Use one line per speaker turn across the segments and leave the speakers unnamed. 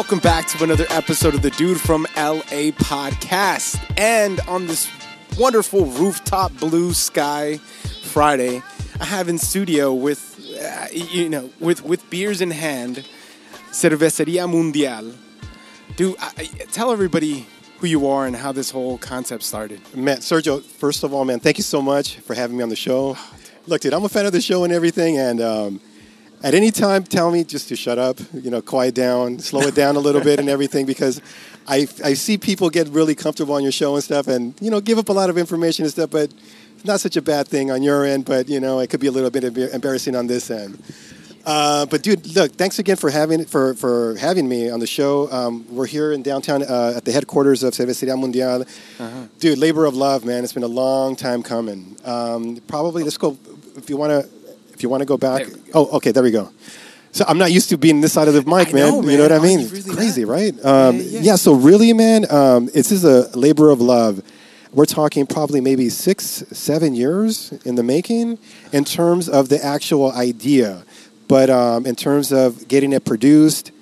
welcome back to another episode of the Dude from LA podcast. And on this wonderful rooftop blue sky Friday, I have in studio with, uh, you know, with with beers in hand, Cerveceria Mundial. I, I- tell everybody who you are and how this whole concept started.
Man, Sergio, first of all, man, thank you so much for having me on the show. Look, dude, I'm a fan of the show and everything, and um, at any time, tell me just to shut up, you know, quiet down, slow it down a little bit and everything, because I, I see people get really comfortable on your show and stuff, and, you know, give up a lot of information and stuff, but it's not such a bad thing on your end, but, you know, it could be a little bit embarrassing on this end. Uh, but dude, look, thanks again for having for for having me on the show. Um, we're here in downtown uh, at the headquarters of Cerveceria Mundial. Dude, labor of love, man. It's been a long time coming. Um, probably let's go if you want to if you want to go back. Oh, okay, there we go. So I'm not used to being this side of the mic, man.
know,
You know what I mean?
you
It's
really
crazy,
not?
right? Um,
Yeah,
yeah,
yeah.
So really, man, um, this is a labor of love. We're talking probably maybe six, seven years in the making in terms of the actual idea. But um, in terms of getting it produced,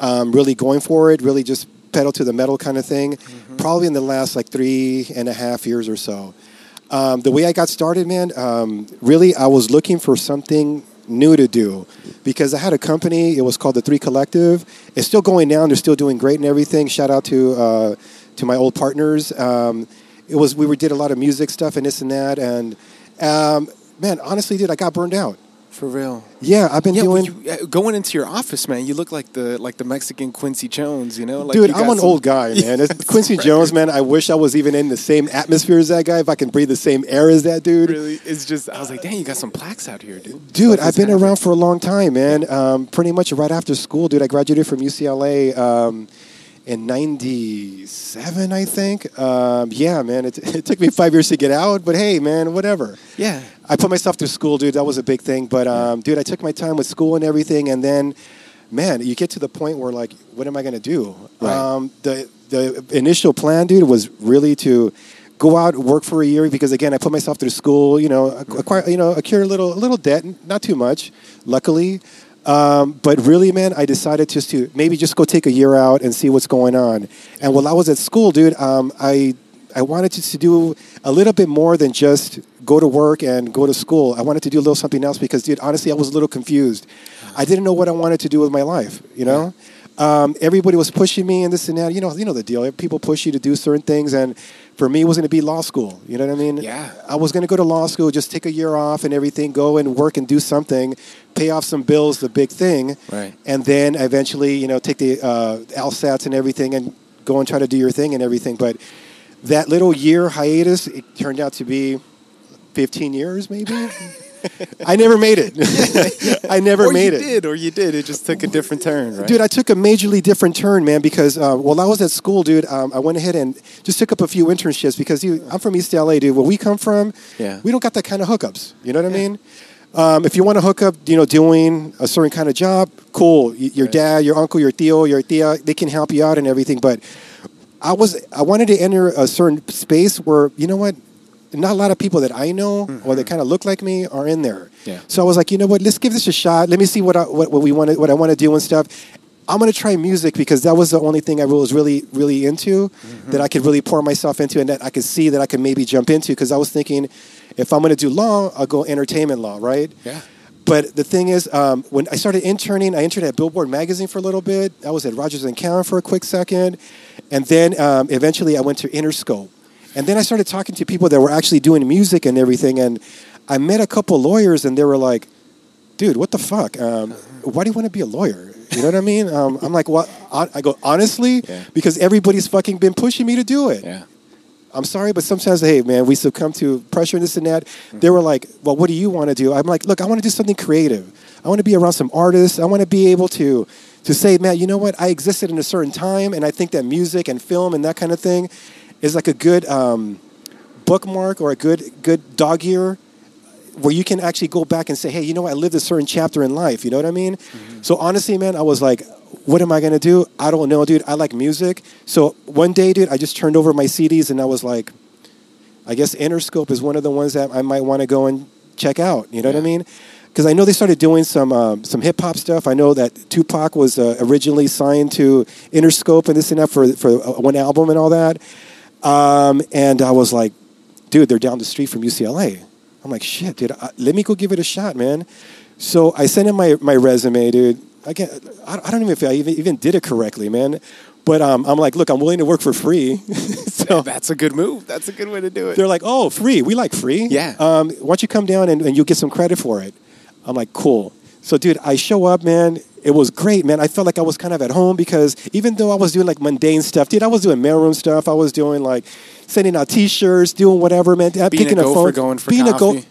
um, really going for it, really just pedal to the metal kind of thing, probably in the last like three and a half years or so. Um, the way I got started, man, um, really, I was looking for something new to do because I had a company. It was called the Three Collective. It's still going down. They're still doing great and everything. Shout out to uh, to my old partners. Um, it was we were, did a lot of music stuff and this and that. And um, man, honestly, dude, I got burned out.
For real.
Yeah, I've been
Yeah,
doing.
you, uh, going into your office, man, you look like the like the Mexican Quincy Jones, you know? Like
Dude,
you
I'm an
some-
old guy, man. It's Quincy
some
Jones, man. I wish I was even in the same atmosphere as that guy. If I can breathe the same air as that dude.
Really, it's just I was like, dang, you got some plaques out here, dude.
Dude, I've been
happening.
around for a long time, man. Um, pretty much right after school, dude. I graduated from UCLA um, in '97, I think. Um, yeah, man. It, it took me five years to get out, but hey, man, whatever.
Yeah,
I put myself through school, dude. That was a big thing. But um, dude, I took my time with school and everything, and then, man, you get to the point where like, what am I gonna do?
Right.
Um, the the initial plan, dude, was really to go out work for a year because again, I put myself through school. You know, acquire, you know, accrue a little a little debt, not too much, luckily. Um, but really, man, I decided just to maybe just go take a year out and see what's going on. And while I was at school, dude, um, I I wanted to, to do a little bit more than just go to work and go to school. I wanted to do a little something else because, dude, honestly, I was a little confused. I didn't know what I wanted to do with my life. You know, um, everybody was pushing me and this and that. You know, you know the deal. People push you to do certain things, and for me, it was going to be law school. You know what I mean?
Yeah.
I was going to go to law school, just take a year off and everything, go and work and do something, pay off some bills, the big thing,
Right.
and then eventually, you know, take the uh, LSATs and everything and go and try to do your thing and everything. But that little year hiatus, it turned out to be 15 years, maybe. I never made it. I never
or
made
you
it.
did, or you did. It just took a different turn, right?
Dude, I took a majorly different turn, man, because uh, while I was at school, dude, um, I went ahead and just took up a few internships because dude, I'm from East LA, dude. Where we come from,
Yeah.
we don't got that kind of hookups. You know what I mean? Um, if you want to hook up, you know, doing a certain kind of job, cool. Y- Your
Right.
dad, your uncle, your tío, your tia, they can help you out and everything. But I was, I wanted to enter a certain space where, you know what? Not a lot of people that I know or that kind of look like me are in there.
Yeah.
So I was like, you know what? Let's give this a shot. Let me see what I, what, what we want to, what I want to do and stuff. I'm gonna try music because that was the only thing I was really really into that I could really pour myself into and that I could see that I could maybe jump into because I was thinking if I'm gonna do law, I'll go entertainment law, right?
Yeah.
But the thing is, um, when I started interning, I interned at Billboard Magazine for a little bit. I was at Rogers and Cowan for a quick second, and then um, eventually I went to Interscope. And then I started talking to people that were actually doing music and everything, and I met a couple lawyers, and they were like, "Dude, what the fuck? Um, why do you want to be a lawyer?" You know what I mean? Um, I'm like, "What?" I go honestly,
Yeah.
because everybody's fucking been pushing me to do it.
Yeah.
I'm sorry, but sometimes, hey, man, we succumb to pressure and this and that. They were like, well, what do you want to do? I'm like, look, I want to do something creative. I want to be around some artists. I want to be able to, to say, man, you know what? I existed in a certain time, and I think that music and film and that kind of thing is like a good um, bookmark or a good good dog ear where you can actually go back and say, hey, you know what? I lived a certain chapter in life. You know what I mean? So honestly, man, I was like, what am I gonna do? I don't know, dude. I like music. So one day, dude, I just turned over my CDs and I was like, I guess Interscope is one of the ones that I might want to go and check out. You know what I mean? Because I know they started doing some um, some hip hop stuff. I know that Tupac was uh, originally signed to Interscope and this and that for for uh, one album and all that. Um, and I was like, dude, they're down the street from UCLA. I'm like, shit, dude, uh, let me go give it a shot, man. So I sent in my, my resume, dude. I, can't, I I don't even if I even, even did it correctly, man. But um, I'm like, look, I'm willing to work for free. so
That's a good move. That's a good way to do it.
they're like, oh, free. We like free.
Yeah.
Um, why don't you come down and, and you'll get some credit for it? I'm like, cool. So, dude, I show up, man. It was great, man. I felt like I was kind of at home because even though I was doing like mundane stuff, dude, I was doing mailroom stuff. I was doing like sending out T-shirts, doing whatever, man.
Being
picking
a
a phone,
going for
being a
coffee.
go,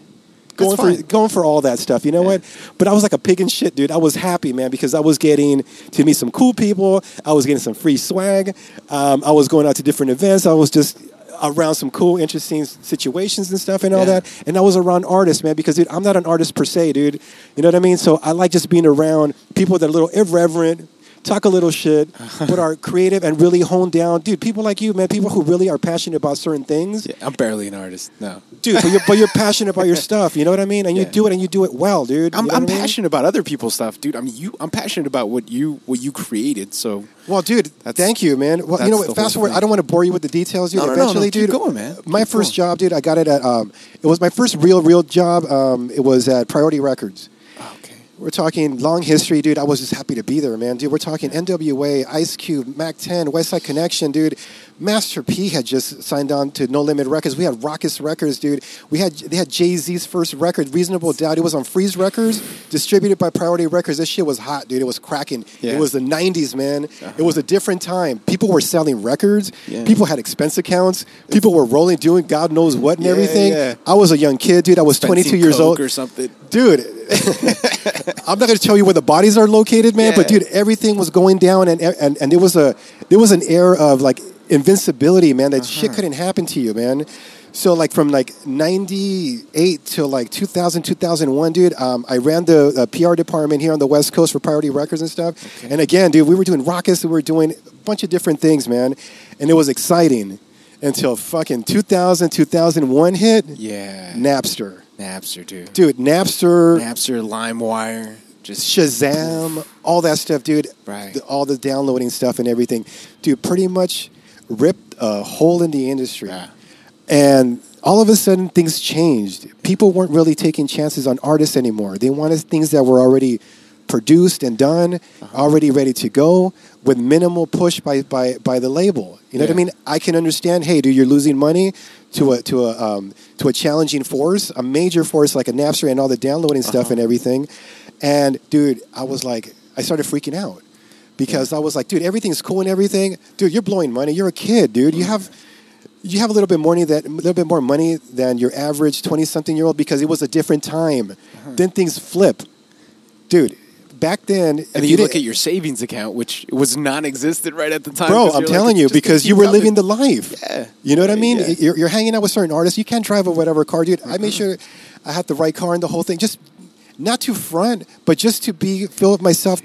going for going for all that stuff. You know what? But I was like a pig in shit, dude. I was happy, man, because I was getting to meet some cool people. I was getting some free swag. Um, I was going out to different events. I was just around some cool, interesting situations and stuff and all
Yeah.
that. And I was around artists, man, because dude, I'm not an artist per se, dude. You know what I mean? So I like just being around people that are a little irreverent. Talk a little shit, but are creative and really honed down, dude. People like you, man. People who really are passionate about certain things
Yeah, I'm barely an artist. No.
dude. But you're but you're passionate about your stuff. You know what I mean? And you do it, and you do it well, dude.
I'm,
You know
I'm
mean?
passionate about other people's stuff, dude. I mean, you. I'm passionate about what you what you created. So
Well, dude,
That's-
thank you, man. Well, you know what? Fast forward.
thing.
I don't want to bore you with the details, dude.
No, no, no, no.
Eventually,
Keep
dude.
going, man.
My first
going.
job, dude. I got it at. Um, it was my first real, real job. Um, it was at Priority Records. We're talking long history, dude. I was just happy to be there, man. Dude, we're talking NWA, Ice Cube, Mack 10, West Side Connection, dude. Master P had just signed on to No Limit Records. We had Rawkus Records, dude. We had they had Jay Z's first record, Reasonable Doubt. It was on Freeze Records, distributed by Priority Records. This shit was hot, dude. It was cracking.
Yeah.
It was the '90s, man. It uh-huh. was a different time. People were selling records.
Yeah.
People had expense accounts. People were rolling, doing God knows what and
Yeah,
everything. I was a young kid, dude. I was 22 years
Coke
old
or something.
dude i'm not going to tell you where the bodies are located man but dude everything was going down and and, and there was a there was an air of like invincibility man that
Uh-huh.
shit couldn't happen to you man so like from like 98 to like 2000 2001 dude um, i ran the uh, pr department here on the west coast for priority records and stuff and again dude we were doing Rawkus we were doing a bunch of different things man and it was exciting until fucking 2000 2001 hit
Yeah.
napster
Napster, dude.
dude napster
Napster, LimeWire, just
Shazam, all that stuff, dude.
Right.
The- all the downloading stuff and everything, dude. Pretty much ripped a hole in the industry,
Yeah.
and all of a sudden things changed. People weren't really taking chances on artists anymore. They wanted things that were already produced and done,
Uh-huh.
already ready to go, with minimal push by by by the label. You know what I mean? I can understand. Hey, dude, you're losing money. To a to a um, to a challenging force, a major force like a Napster and all the downloading stuff
Uh-huh.
and everything, and dude, I was like, I started freaking out because I was like, dude, everything's cool and everything. Dude, you're blowing money. You're a kid, dude. You have you have a little bit more money that a little bit more money than your average twenty something year old because it was a different time. Uh-huh. Then things flip, dude. Back then, if
And then you, look at your savings account, which was non-existent right at the time.
bro I'm
you're like,
telling you because you were living the life.
Yeah.
You know what I mean?
Yeah.
You're, you're hanging out with certain artists. You can't drive a whatever car, dude. I made mm-hmm. sure I had the right car and the whole thing. Just not to front, but just to be fill with myself,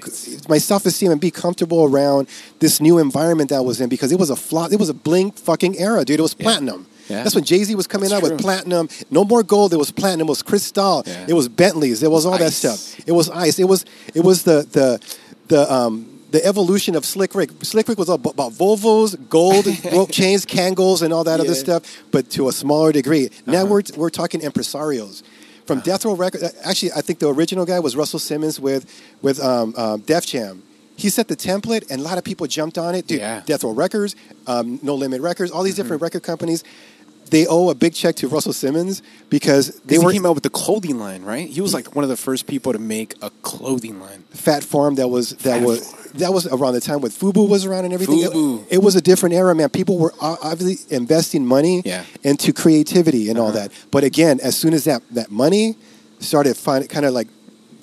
my self esteem, and be comfortable around this new environment that I was in because it was a flop. It was a blink fucking era, dude. It was platinum.
Yeah.
That's when Jay Z was coming
That's
out with platinum. No more gold. It was platinum. It was crystal.
Yeah.
It was Bentleys. It was all that stuff. It was ice. It was it was the the the um the evolution of Slick Rick. Slick Rick was all about Volvos, gold, rope chains, Kangols, and all that other stuff, but to a smaller degree. Now
Uh-huh.
we're we're talking impresarios. From Death Row Records, actually, I think the original guy was Russell Simmons with with um, um, Def Jam. He set the template, and a lot of people jumped on it. Dude,
Yeah. Mm-hmm.
Death Row Records, um, No Limit Records, all these different record companies. They owe a big check to Russell Simmons because they were
came out with the clothing line, right? He was like one of the first people to make a clothing line.
Phat Farm that was that
Phat
was that was around the time when Fubu was around and everything. It-
Fubu.
It, was a different era, man. People were obviously investing money
Yeah.
into creativity and all
Uh-huh.
that. But again, as soon as that that money started find, kind of like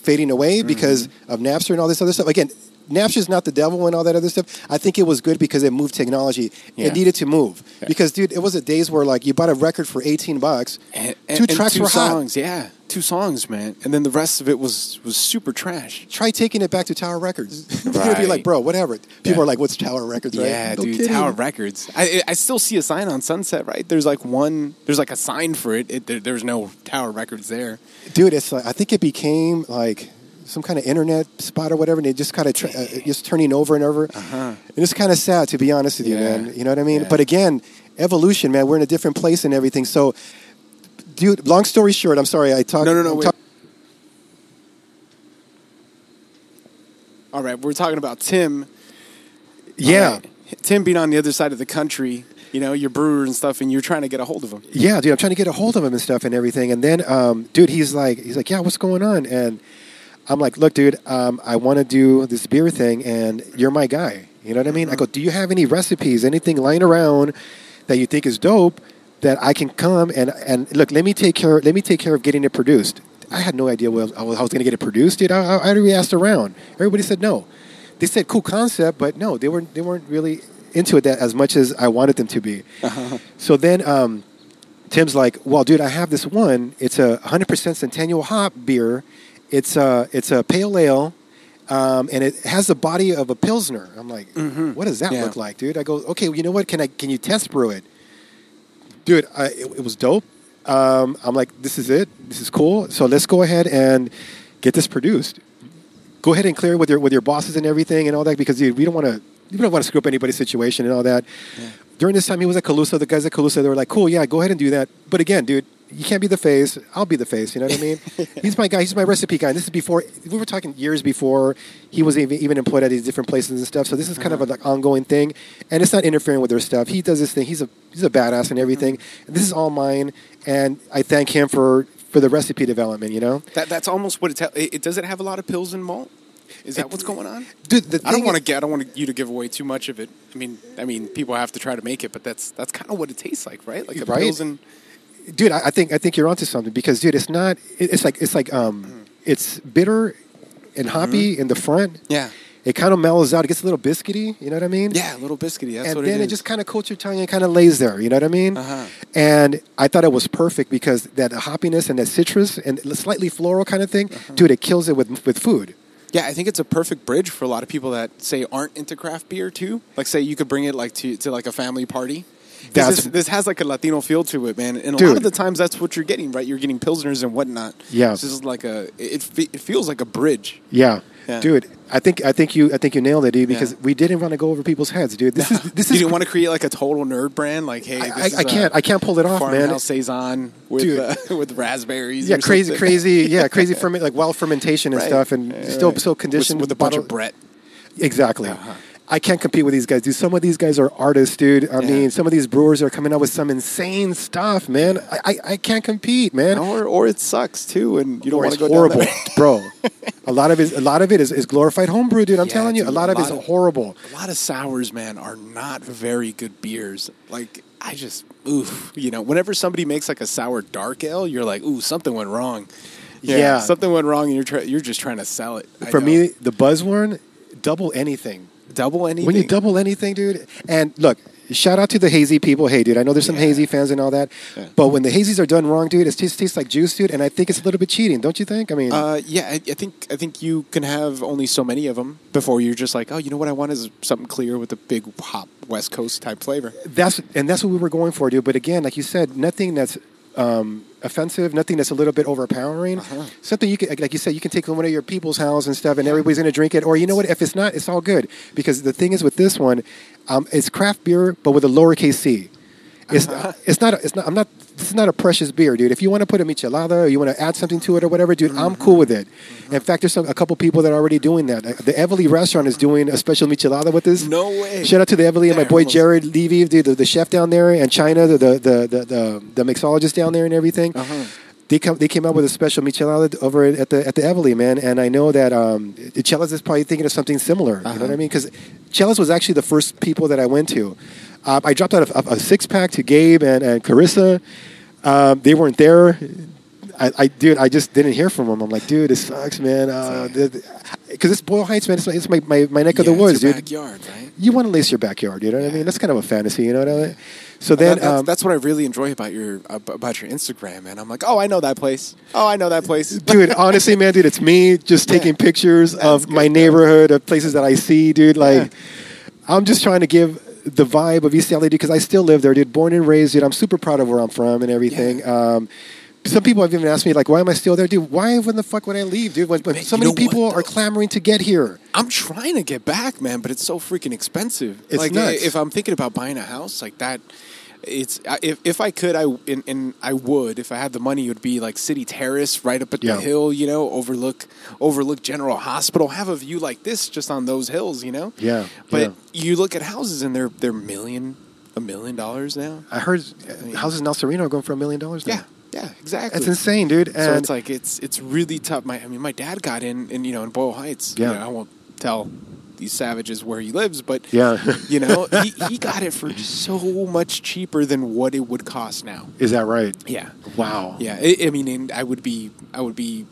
fading away
Mm-hmm.
because of Napster and all this other stuff, again, Napster's not the devil and all that other stuff. I think it was good because it moved technology.
Yeah.
It needed to move
Yeah.
because, dude, it was a days where like you bought a record for eighteen bucks,
And,
two
and- and
tracks
two
were hot.
songs, yeah, two songs, man, and then the rest of it was was super trash.
Try taking it back to Tower Records. You're gonna be like, bro, whatever. People
Yeah.
are like, what's Tower Records? Right?
Yeah,
No
dude,
kidding.
Tower Records. I I still see a sign on Sunset, right? There's like one. There's like a sign for it. it there, there's no Tower Records there.
dude. It's like I think it became like some kind of internet spot or whatever, and it just kind of tra- uh, just turning over and over.
Uh-huh.
And it's kind of sad to be honest with you,
Yeah.
man. You know what I mean?
Yeah.
But again, evolution, man. We're in a different place and everything. So, dude. Long story short, I'm sorry. I talked.
No, no, no. Wait.
talk-
All right, we're talking about Tim.
yeah.
Right. Tim being on the other side of the country. You know, you're brewer and stuff, and you're trying to get a hold of him.
Yeah, dude, I'm trying to get a hold of him and stuff and everything. And then, um, dude, he's like, he's like, yeah, what's going on? And I'm like, look, dude, um, I want to do this beer thing, and you're my guy. You know what I mean? I go, do you have any recipes, anything lying around that you think is dope that I can come and and look? Let me take care. Let me take care of getting it produced. I had no idea what, how I was going to get it produced, dude. I, I, I already asked around. Everybody said no. They said cool concept, but no, they weren't. They weren't really into it that as much as I wanted them to be. So then. Um, Tim's like, well, dude, I have this one. It's a 100% Centennial hop beer. It's a it's a pale ale, um, and it has the body of a pilsner. I'm like, what does that
Yeah.
look like, dude? I go, okay, well, you know what? Can I can you test brew it, dude? I, it, it was dope. Um, I'm like, this is it. This is cool. So let's go ahead and get this produced. Go ahead and clear it with your with your bosses and everything and all that because dude, we don't want to. We don't want to screw up anybody's situation and all that. During this time, he was at Calusa. The guys at Calusa, they were like, "Cool, yeah, go ahead and do that." But again, dude, you can't be the face. I'll be the face. You know what I mean? he's my guy. He's my recipe guy. And this is before we were talking years before he was even, even employed at these different places and stuff. So this is kind of uh-huh. an like, ongoing thing, and it's not interfering with their stuff. He does this thing. He's a he's a badass and everything. And this is all mine, and I thank him for for the recipe development. You know,
That that's almost what it's. It, it does it have a lot of pills and malt? Is that
It-
what's going on?
dude. The
I don't want to get. I don't want you to give away too much of it. I mean, I mean, people have to try to make it, but that's that's kind of what it tastes like, right? Like a
Right.
pills and
dude I, I think i think you're onto something because dude it's not it- it's like it's like um it's bitter and hoppy in the front
yeah,
it kind of mellows out it gets a little biscuity you know what i mean
yeah, a little biscuity. That's
and
what
then
it
it,
is.
just kind of coats your tongue and kind of lays there you know what i mean
Uh-huh.
and i thought it was perfect because that hoppiness and that citrus and slightly floral kind of thing
Uh-huh.
dude it kills it with with food
Yeah, I think it's a perfect bridge for a lot of people that say aren't into craft beer too. Like, say you could bring it like to, to like a family party. 'Cause
That's-
This, this has like a Latino feel to it, man. And a
Dude.
lot of the times, that's what you're getting, right? You're getting pilsners and whatnot.
Yeah.
this is like a. It, it feels like a bridge.
yeah.
Yeah.
dude i think i think you i think you nailed it dude because
Yeah.
we didn't want to go over people's heads dude this is this
you
is
didn't want to create like a total nerd brand, like hey,
I-
this
I-
is
I can't-
a
I can't pull it off, man.
Saison with uh, with raspberries.
yeah, crazy,
something.
crazy, yeah, crazy ferment, like wild fermentation and
Right.
stuff, and still
right.
so conditioned
with, with a bunch
bottle-
of Brett.
Exactly.
Uh-huh.
I can't compete with these guys, dude. Some of these guys are artists, dude. I
Yeah.
mean, some of these brewers are coming out with some insane stuff, man. I, I, I can't compete, man.
Or or it sucks too, and you don't want to go
horrible, bro. A lot of it, a lot of it is, is glorified homebrew, dude. I'm
Yeah,
telling you, a lot
a
of it's horrible.
A lot of sours, man, are not very good beers. Like I just oof, you know, whenever somebody makes like a sour dark ale, you're like, ooh, something went wrong.
Yeah.
something went wrong, and you're try- you're just trying to sell it. I
For
know.
me, the buzzword, double anything.
Double anything.
When you double anything, dude, and look, shout out to the hazy people. Hey, dude, I know there's some
Yeah.
hazy fans and all that,
Yeah.
but when the hazies are done wrong, dude, it tastes, tastes like juice, dude, and I think it's a little bit cheating, don't you think? I mean,
Uh, yeah, I, I think I think you can have only so many of them before you're just like, oh, you know what I want is something clear with a big hop West Coast type flavor.
that's and that's what we were going for, dude. But again, like you said, nothing that's um, offensive, nothing that's a little bit overpowering.
Uh-huh.
Something you can, like you said, you can take one of your people's house and stuff, and everybody's going to drink it. Or you know what? If it's not, it's all good because the thing is with this one, um, it's craft beer, but with a lowercase c. It's
Uh-huh.
it's not it's not I'm not this is not a precious beer, dude. If you want to put a michelada or you want to add something to it or whatever, dude, I'm cool with it.
Mm-hmm.
In fact, there's some, a couple people that are already doing that. The Eveleigh restaurant is doing a special michelada with this.
No way.
Shout out to the Eveleigh and my boy Jared Levy, dude, the, the chef down there, and China, the the the the, the, the mixologist down there, and everything.
Uh-huh.
They come. They came out with a special michelada over at the at the Eveleigh, man. And I know that um, Chelas is probably thinking of something similar. You know what
Uh-huh.
I mean? Because Chelas was actually the first people that I went to. Um, I dropped out a, a, six pack to Gabe and, and Clarissa. Um, they weren't there. I, I, dude, I just didn't hear from them. I'm like, dude, this sucks, man. Because it's Boyle Heights, man. It's, my- it's my, my, my neck of the woods, dude.
backyard, right?
You want to lace your backyard, you know what I mean? That's kind of a fantasy, you know what I mean? So then,
That- that's,
um,
that's what I really enjoy about your about your Instagram, man. I'm like, oh, I know that place. Oh, I know that place.
dude, honestly, man, dude, it's me just
Yeah.
taking pictures of
good,
my neighborhood, of places that I see, dude. Like,
Yeah.
I'm just trying to give the vibe of East LA, dude, because I still live there, dude. Born and raised, dude. I'm super proud of where I'm from and everything. Um, some people have even asked me, like, why am I still there, dude? Why, when the fuck would I leave, dude? When, when
Man,
so many
know what,
people are clamoring to get here.
I'm trying to get back, man, but it's so freaking expensive.
It's
like
nuts.
if I'm thinking about buying a house like that, it's if if I could, I and, and I would if I had the money. It would be like City Terrace, right up at
Yeah.
the hill, you know, overlook overlook General Hospital, have a view like this just on those hills, you know.
Yeah,
But
yeah.
you look at houses and they're they're million a million dollars now.
I heard uh, houses in El Sereno are going for a million dollars.
Yeah, yeah, exactly.
That's insane, dude. And
So it's like it's it's really tough. My I mean, my dad got in, in you know in Boyle Heights.
Yeah.
You know, I won't tell these savages where he lives, but
Yeah.
you know he, he got it for so much cheaper than what it would cost now.
is that right?
Yeah,
Wow.
yeah. I, I mean, and I would be I would be.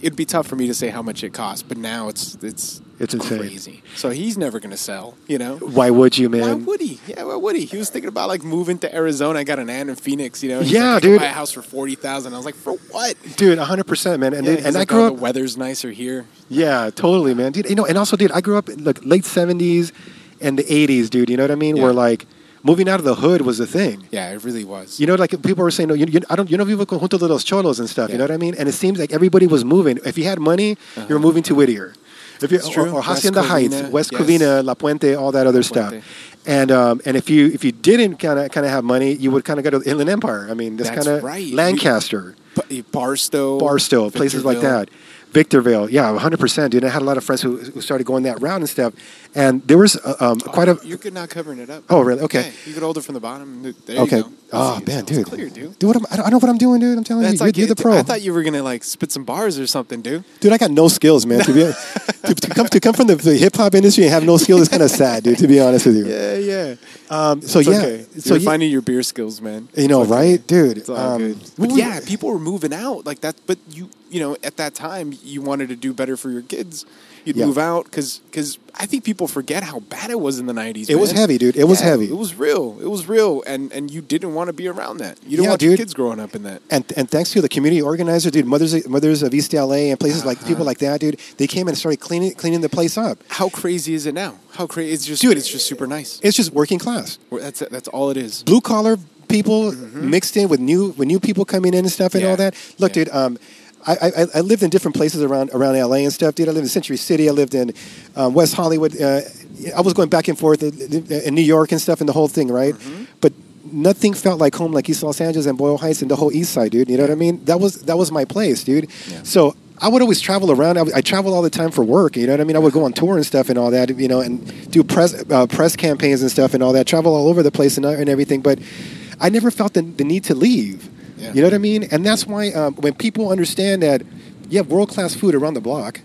It'd be tough for me to say how much it costs, but now it's it's
It's insane.
crazy. So he's never going to sell. You know.
Why would you, man?
Why would he? Yeah, why would he? He was thinking about like moving to Arizona. I got an aunt in Phoenix, you know.
Yeah,
like,
dude.
Buy a house for forty thousand. I was like, for what?
Dude, 100%, man. And,
Yeah,
and
he's
I grew
oh,
up.
The weather's nicer here.
Yeah, totally, man. Dude, you know, and also, dude, I grew up in like late seventies and the eighties, dude. You know what I mean?
Yeah.
Where like moving out of the hood was the thing.
Yeah, it really was.
You know, like people were saying, no, you, you, I don't, you know, people con junto de los cholos and stuff. You know what I mean? And it seems like everybody was moving. If you had money, you were uh-huh. moving to Whittier. If you or, or
West
Hacienda Heights,
Covina,
West
yes.
Covina, La Puente, all that other stuff.
Puente.
And um, and if you if you didn't kind of kind of have money, you would kind of go to the Inland Empire. I mean, this kind of
right.
Lancaster.
P- Barstow,
Barstow, places like that. Victorville, yeah, 100%. Dude, I had a lot of friends who, who started going that route and stuff. And there was uh, um, quite a.
You're good not covering it up.
Oh, really? Okay.
Yeah, you could hold it from the bottom. There
Okay.
You go.
Oh, man, dude.
clear, dude.
Dude, what am, I, don't, know what I'm doing, dude. I'm telling
That's
you.
like
you're, you're the pro.
I thought you were gonna like spit some bars or something, dude.
dude, I got no skills, man. To, be, to, to, come, to come from the, the hip hop industry and have no skills is kind of sad, dude, to be honest with you.
Yeah, yeah.
Um, so,
It's
yeah.
okay.
So,
You're
you,
finding your beer skills, man.
you know,
okay.
right? Dude.
It's all
um,
good. But yeah, people were moving out like that. But you, you know, at that time, you wanted to do better for your kids. You'd
Yeah.
move out because because I think people forget how bad it was in the '90s.
It was heavy, dude. It was heavy.
It was real. It was real, and and you didn't want to be around that. You didn't
Yeah,
want your
dude.
kids growing up in that.
And, and thanks to the community organizer, dude, mothers mothers of East LA and places like
Uh-huh.
people like that, dude, they came and started cleaning cleaning the place up.
How crazy is it now? How crazy? It's just,
Dude,
it's just super nice.
It's just working class.
That's that's all it is.
blue collar people mixed in with new with new people coming in and stuff and
Mm-hmm. Yeah.
all that. Look,
Yeah.
dude, um, I, I I lived in different places around around LA and stuff, dude. I lived in Century City. I lived in um, West Hollywood. Uh, I was going back and forth in New York and stuff and the whole thing, right?
Mm-hmm.
But nothing felt like home like East Los Angeles and Boyle Heights and the whole East Side, dude. You know what I mean? That was that was my place, dude.
Yeah.
So. I would always travel around. I, I traveled all the time for work. You know what I mean? I would go on tour and stuff and all that. You know, and do press uh, press campaigns and stuff and all that. Travel all over the place and, uh, and everything. But I never felt the, the need to leave.
Yeah.
You know what I mean? And that's why um, when people understand that you have world class food around the block,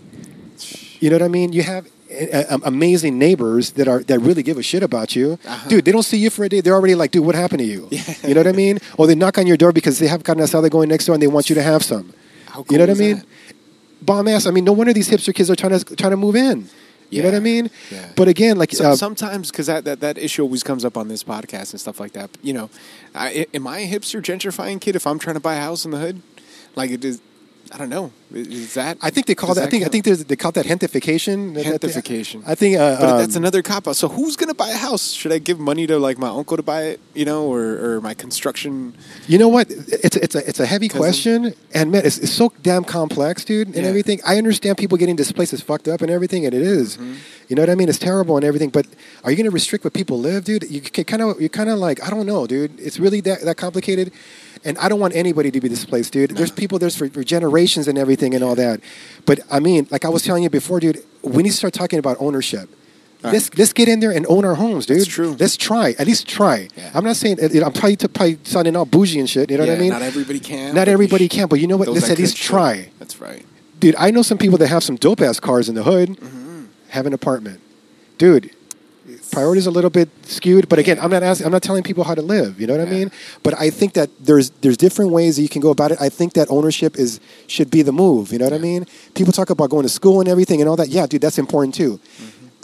you know what I mean? You have uh, um, amazing neighbors that are that really give a shit about you,
Uh-huh.
dude. They don't see you for a day. They're already like, dude, what happened to you?
Yeah.
You know what I mean? Or they knock on your door because they have carne asada going next door and they want you to have some.
How
you know what I mean?
that?
Bomb ass. I mean, no wonder these hipster kids are trying to trying to move in. You know what I mean?
Yeah.
But again, like
So,
uh,
sometimes, because that, that, that issue always comes up on this podcast and stuff like that. You know, I, am I a hipster gentrifying kid if I'm trying to buy a house in the hood? Like it is, I don't know. Is that?
I think they call
does
that. I think I think there's, they call that gentrification. That- that-
Gentrification.
I think. Uh,
But
um,
that's another cop out. So who's gonna buy a house? Should I give money to like my uncle to buy it? You know, or, or my construction?
You know what? It's a, it's a it's a heavy
Cousin.
question, and man, it's, it's so damn complex, dude, and
Yeah.
everything. I understand people getting displaced is fucked up and everything, and it is.
Mm-hmm.
You know what I mean? It's terrible and everything. But are you going to restrict what people live, dude? You kind of you kind of like I don't know, dude. It's really that that complicated, and I don't want anybody to be displaced, dude. There's people there's for, for generations and everything and all that. But I mean, like I was telling you before, dude, we need to start talking about ownership.
All
Let's let's get in there and own our homes, dude.
That's true.
Let's try. At least try.
Yeah.
I'm not saying you know, I'm probably probably sounding all bougie and shit. You know
yeah,
what I mean?
Not everybody can.
Not everybody
sh-
can, but you know what? Let's at least try.
That's right.
Dude, I know some people that have some dope ass cars in the hood,
Mm-hmm.
have an apartment. Dude, priorities a little bit skewed. But again, I'm not asking, I'm not telling people how to live. You know what I mean? But I think that there's there's different ways that you can go about it. I think that ownership is should be the move. You know what I mean? People talk about going to school and everything and all that. Yeah, dude, that's important too.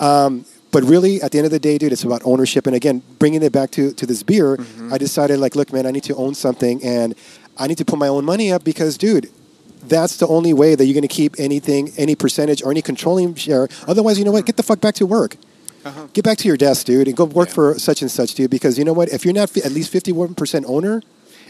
Um, but really, at the end of the day, dude, it's about ownership. And again, bringing it back to, to this beer, I decided, like, look, man, I need to own something and I need to put my own money up because, dude, that's the only way that you're going to keep anything, any percentage or any controlling share. Otherwise, you know what? Get the fuck back to work.
Uh-huh.
Get back to your desk, dude, and go work
Yeah.
for such and such, dude. Because you know what? If you're not at least 51% owner,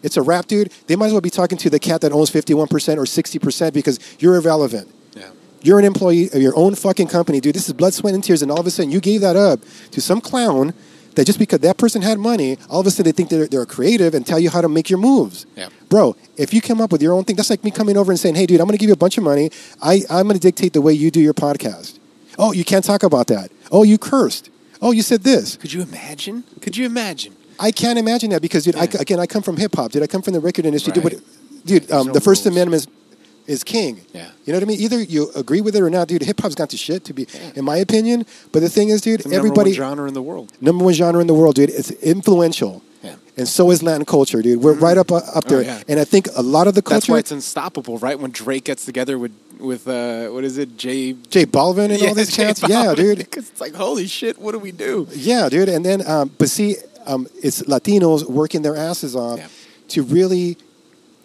it's a wrap, dude. They might as well be talking to the cat that owns 51% or 60% because you're irrelevant.
Yeah.
You're an employee of your own fucking company, dude. This is blood, sweat, and tears, and all of a sudden you gave that up to some clown that just because that person had money, all of a sudden they think they're, they're creative and tell you how to make your moves.
Yeah.
Bro, if you come up with your own thing, that's like me coming over and saying, hey, dude, I'm going to give you a bunch of money. I, I'm going to dictate the way you do your podcast. Oh, you can't talk about that. Oh, you cursed. Oh, you said this.
Could you imagine? Could you imagine?
I can't imagine that because, dude, I, again, I come from hip hop, dude. I come from the record industry. Dude, what- dude um,
no
the First
rules.
Amendment is, is king.
Yeah.
You know what I mean? Either you agree with it or not, dude. Hip hop's got to shit, to be, in my opinion. But the thing is, dude, everybody,
number one genre in the world.
number one genre in the world, dude. It's influential.
Yeah.
And so is Latin culture, dude. We're right up uh, up there.
Oh, yeah.
And I think a lot of the
That's
culture,
why it's unstoppable, right? When Drake gets together with with uh, what is it, Jay?
J Balvin and all these
J
cats, yeah, dude.
Because it's like, holy shit, what do we do?
Yeah, dude. And then, um, but see, um, it's Latinos working their asses off
Yeah.
to really,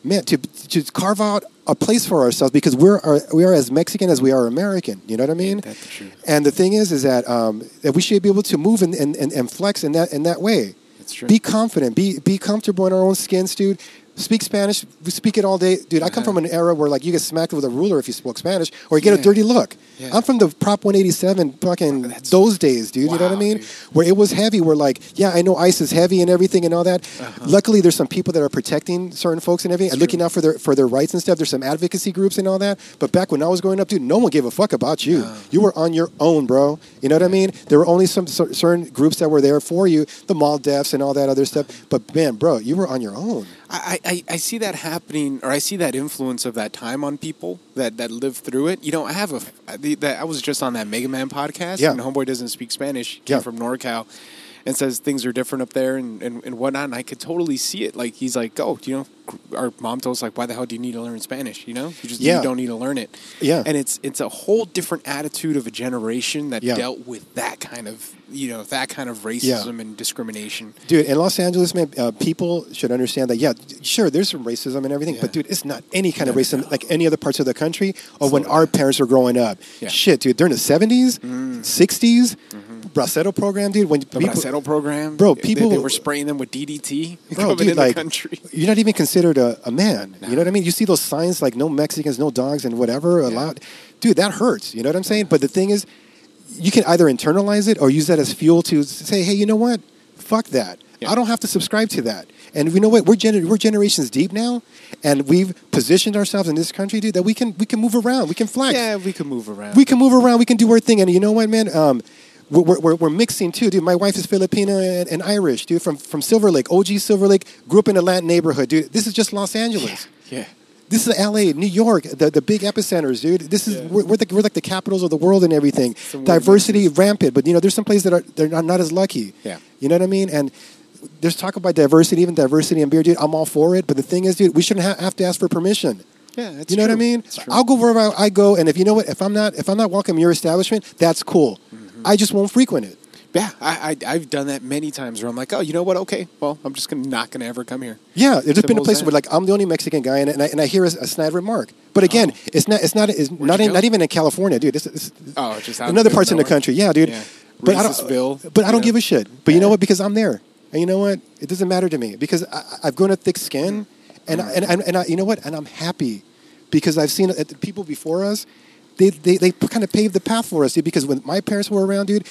man, to to carve out a place for ourselves because we're are, we are as Mexican as we are American. You know what I mean?
That's the truth.
And the thing is, is that um, that we should be able to move and, and, and, and flex in that in that way.
True.
Be confident. Be be comfortable in our own skins, dude. Speak Spanish. We speak it all day, dude. I come
Uh-huh.
from an era where like you get smacked with a ruler if you spoke Spanish, or you get a dirty look.
Yeah.
I'm from the Prop 187, fucking
That's-
those days, dude. you know what I mean?
dude.
Where it was heavy. Where like, yeah, I know ICE is heavy and everything and all that.
Uh-huh.
Luckily, there's some people that are protecting certain folks and everything, and looking out for their for their rights and stuff. There's some advocacy groups and all that. But back when I was growing up, dude, no one gave a fuck about you.
No.
You were on your own, bro. You know what I mean? There were only some certain groups that were there for you, the MALDEFs and all that other stuff. But man, bro, you were on your own.
I, I, I see that happening, or I see that influence of that time on people that, that live through it. You know, I have a, I- the- that I was just on that Mega Man podcast,
Yeah.
and Homeboy doesn't speak Spanish, came
Yeah.
from NorCal, and says things are different up there and, and, and whatnot, and I could totally see it. Like, he's like, oh, you know, our mom told us, like, why the hell do you need to learn Spanish, you know? You just
Yeah.
you don't need to learn it.
Yeah.
And it's it's a whole different attitude of a generation that
Yeah.
dealt with that kind of, you know, that kind of racism and discrimination.
Dude, in Los Angeles, man, uh, people should understand that. Yeah, sure, there's some racism and everything, but dude, it's not any kind of racism
no.
like any other parts of the country or when our parents were growing up.
Yeah. Mm.
Shit, dude, during the '70s, '60s, Bracero program, dude. When
Mm-hmm. The
people,
Bracero program,
Bro, people-
they, were spraying them with DDT
bro, dude,
in
like
the country.
you're not even considered a, a man. You know what I mean? You see those signs like no Mexicans, no dogs, and whatever allowed. Dude, that hurts. You know what I'm saying? But the thing is, you can either internalize it or use that as fuel to say, hey, you know what? Fuck that.
Yeah.
I don't have to subscribe to that. And you know what? We're, gener- we're generations deep now, and we've positioned ourselves in this country, dude, that we can we can move around, we can flex,
Yeah, we can move around.
we can move around, we can do our thing. And you know what, man? Um, we're, we're, we're mixing too, dude. My wife is Filipino and, and Irish, dude, from from Silver Lake, OG Silver Lake. Grew up in a Latin neighborhood, dude. This is just Los Angeles.
yeah.
This is L.A., New York, the, the big epicenters, dude. This is
Yeah.
we're, we're, the, we're like the capitals of the world and everything. Diversity rampant, but you know, there's some places that are they're not, not as lucky.
Yeah.
you know what I mean. And there's talk about diversity, even diversity in beer, dude. I'm all for it, but the thing is, dude, we shouldn't ha- have to ask for permission.
Yeah, that's
you know what I mean? I'll go wherever I, I go, and if you know what, if I'm not if I'm not welcome your establishment, that's cool.
Mm-hmm.
I just won't frequent it.
Yeah, I, I I've done that many times where I'm like, oh, you know what? Okay, well, I'm just gonna, not gonna ever come here.
Yeah, there's just been a place where like I'm the only Mexican guy, and, and, I, and I hear a, a snide remark. But again,
Oh.
it's not it's not it's not in, not even in California, dude. It's, it's
Oh, just out
in other
the
parts in the country. Yeah, dude.
Yeah.
But I don't. But I don't give a shit. But you know what? Because I'm there, and you know what? It doesn't matter to me because I, I've grown a thick skin, mm-hmm. and I, and and, and I, you know what? And I'm happy because I've seen the people before us. They, they, they kind of paved the path for us, dude. Because when my parents were around, dude,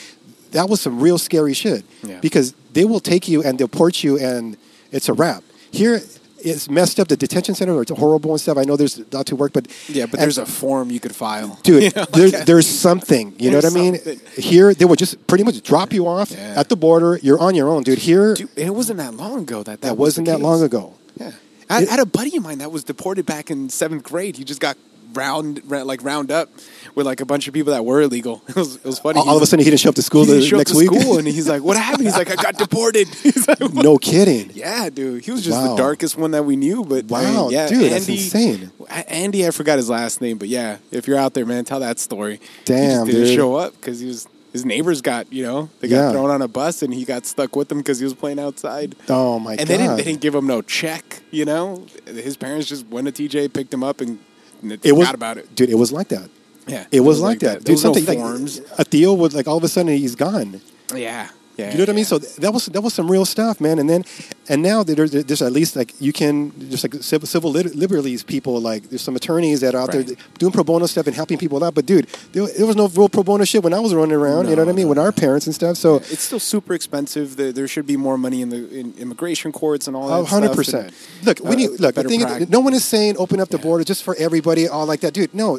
that was some real scary shit.
Yeah.
Because they will take you and deport you, and it's a wrap. Here, it's messed up. The detention center it's horrible and stuff. I know there's not to work, but
Yeah, but there's a form you could file,
dude.
You know,
there,
like-
there's something. You know what I mean? Here, they will just pretty much drop you off
Yeah.
at the border. You're on your own, dude. Here,
Dude, and it wasn't that long ago that that,
that
was
wasn't that long ago.
Yeah, I,
It-
I had a buddy of mine that was deported back in seventh grade. He just got round like round up with like a bunch of people that were illegal. It was it was funny.
All, all of a sudden, he didn't show up to school
he
the
didn't show up
next
to
week.
school and he's like, "What happened?" He's like, "I got deported." He's like,
no kidding.
Yeah, dude. He was just
Wow.
the darkest one that we knew. But
Wow,
yeah,
dude,
Andy,
that's insane.
Andy, I forgot his last name, but yeah, if you're out there, man, tell that story. he
Damn,
just didn't
dude.
show up because he was. His neighbors got, you know, they got
Yeah.
thrown on a bus and he got stuck with them because he was playing outside.
Oh my
and
god.
they didn't, they didn't give him no check, you know. His parents just went to TJ, picked him up, and and
it was
about it.
dude. It was like that.
Yeah,
It was, like, that,
There
dude.
was no
Something like a Theo would like all of a sudden he's gone.
yeah, yeah.
You know what I mean? So that was that was some real stuff, man. And then and now there's there's at least like you can just like civil, civil liberties people like there's some attorneys that are out
Right.
there doing pro bono stuff and helping people out. But dude, there, there was no real pro bono shit when I was running around. you know what I mean?
no,
With our parents and stuff. So
it's still super expensive. There, there should be more money in the in immigration courts and all that.
Oh, 100 percent. Look, we
uh,
need look. The thing is, no one is saying open up the
Yeah.
border just for everybody, all like that, dude. No,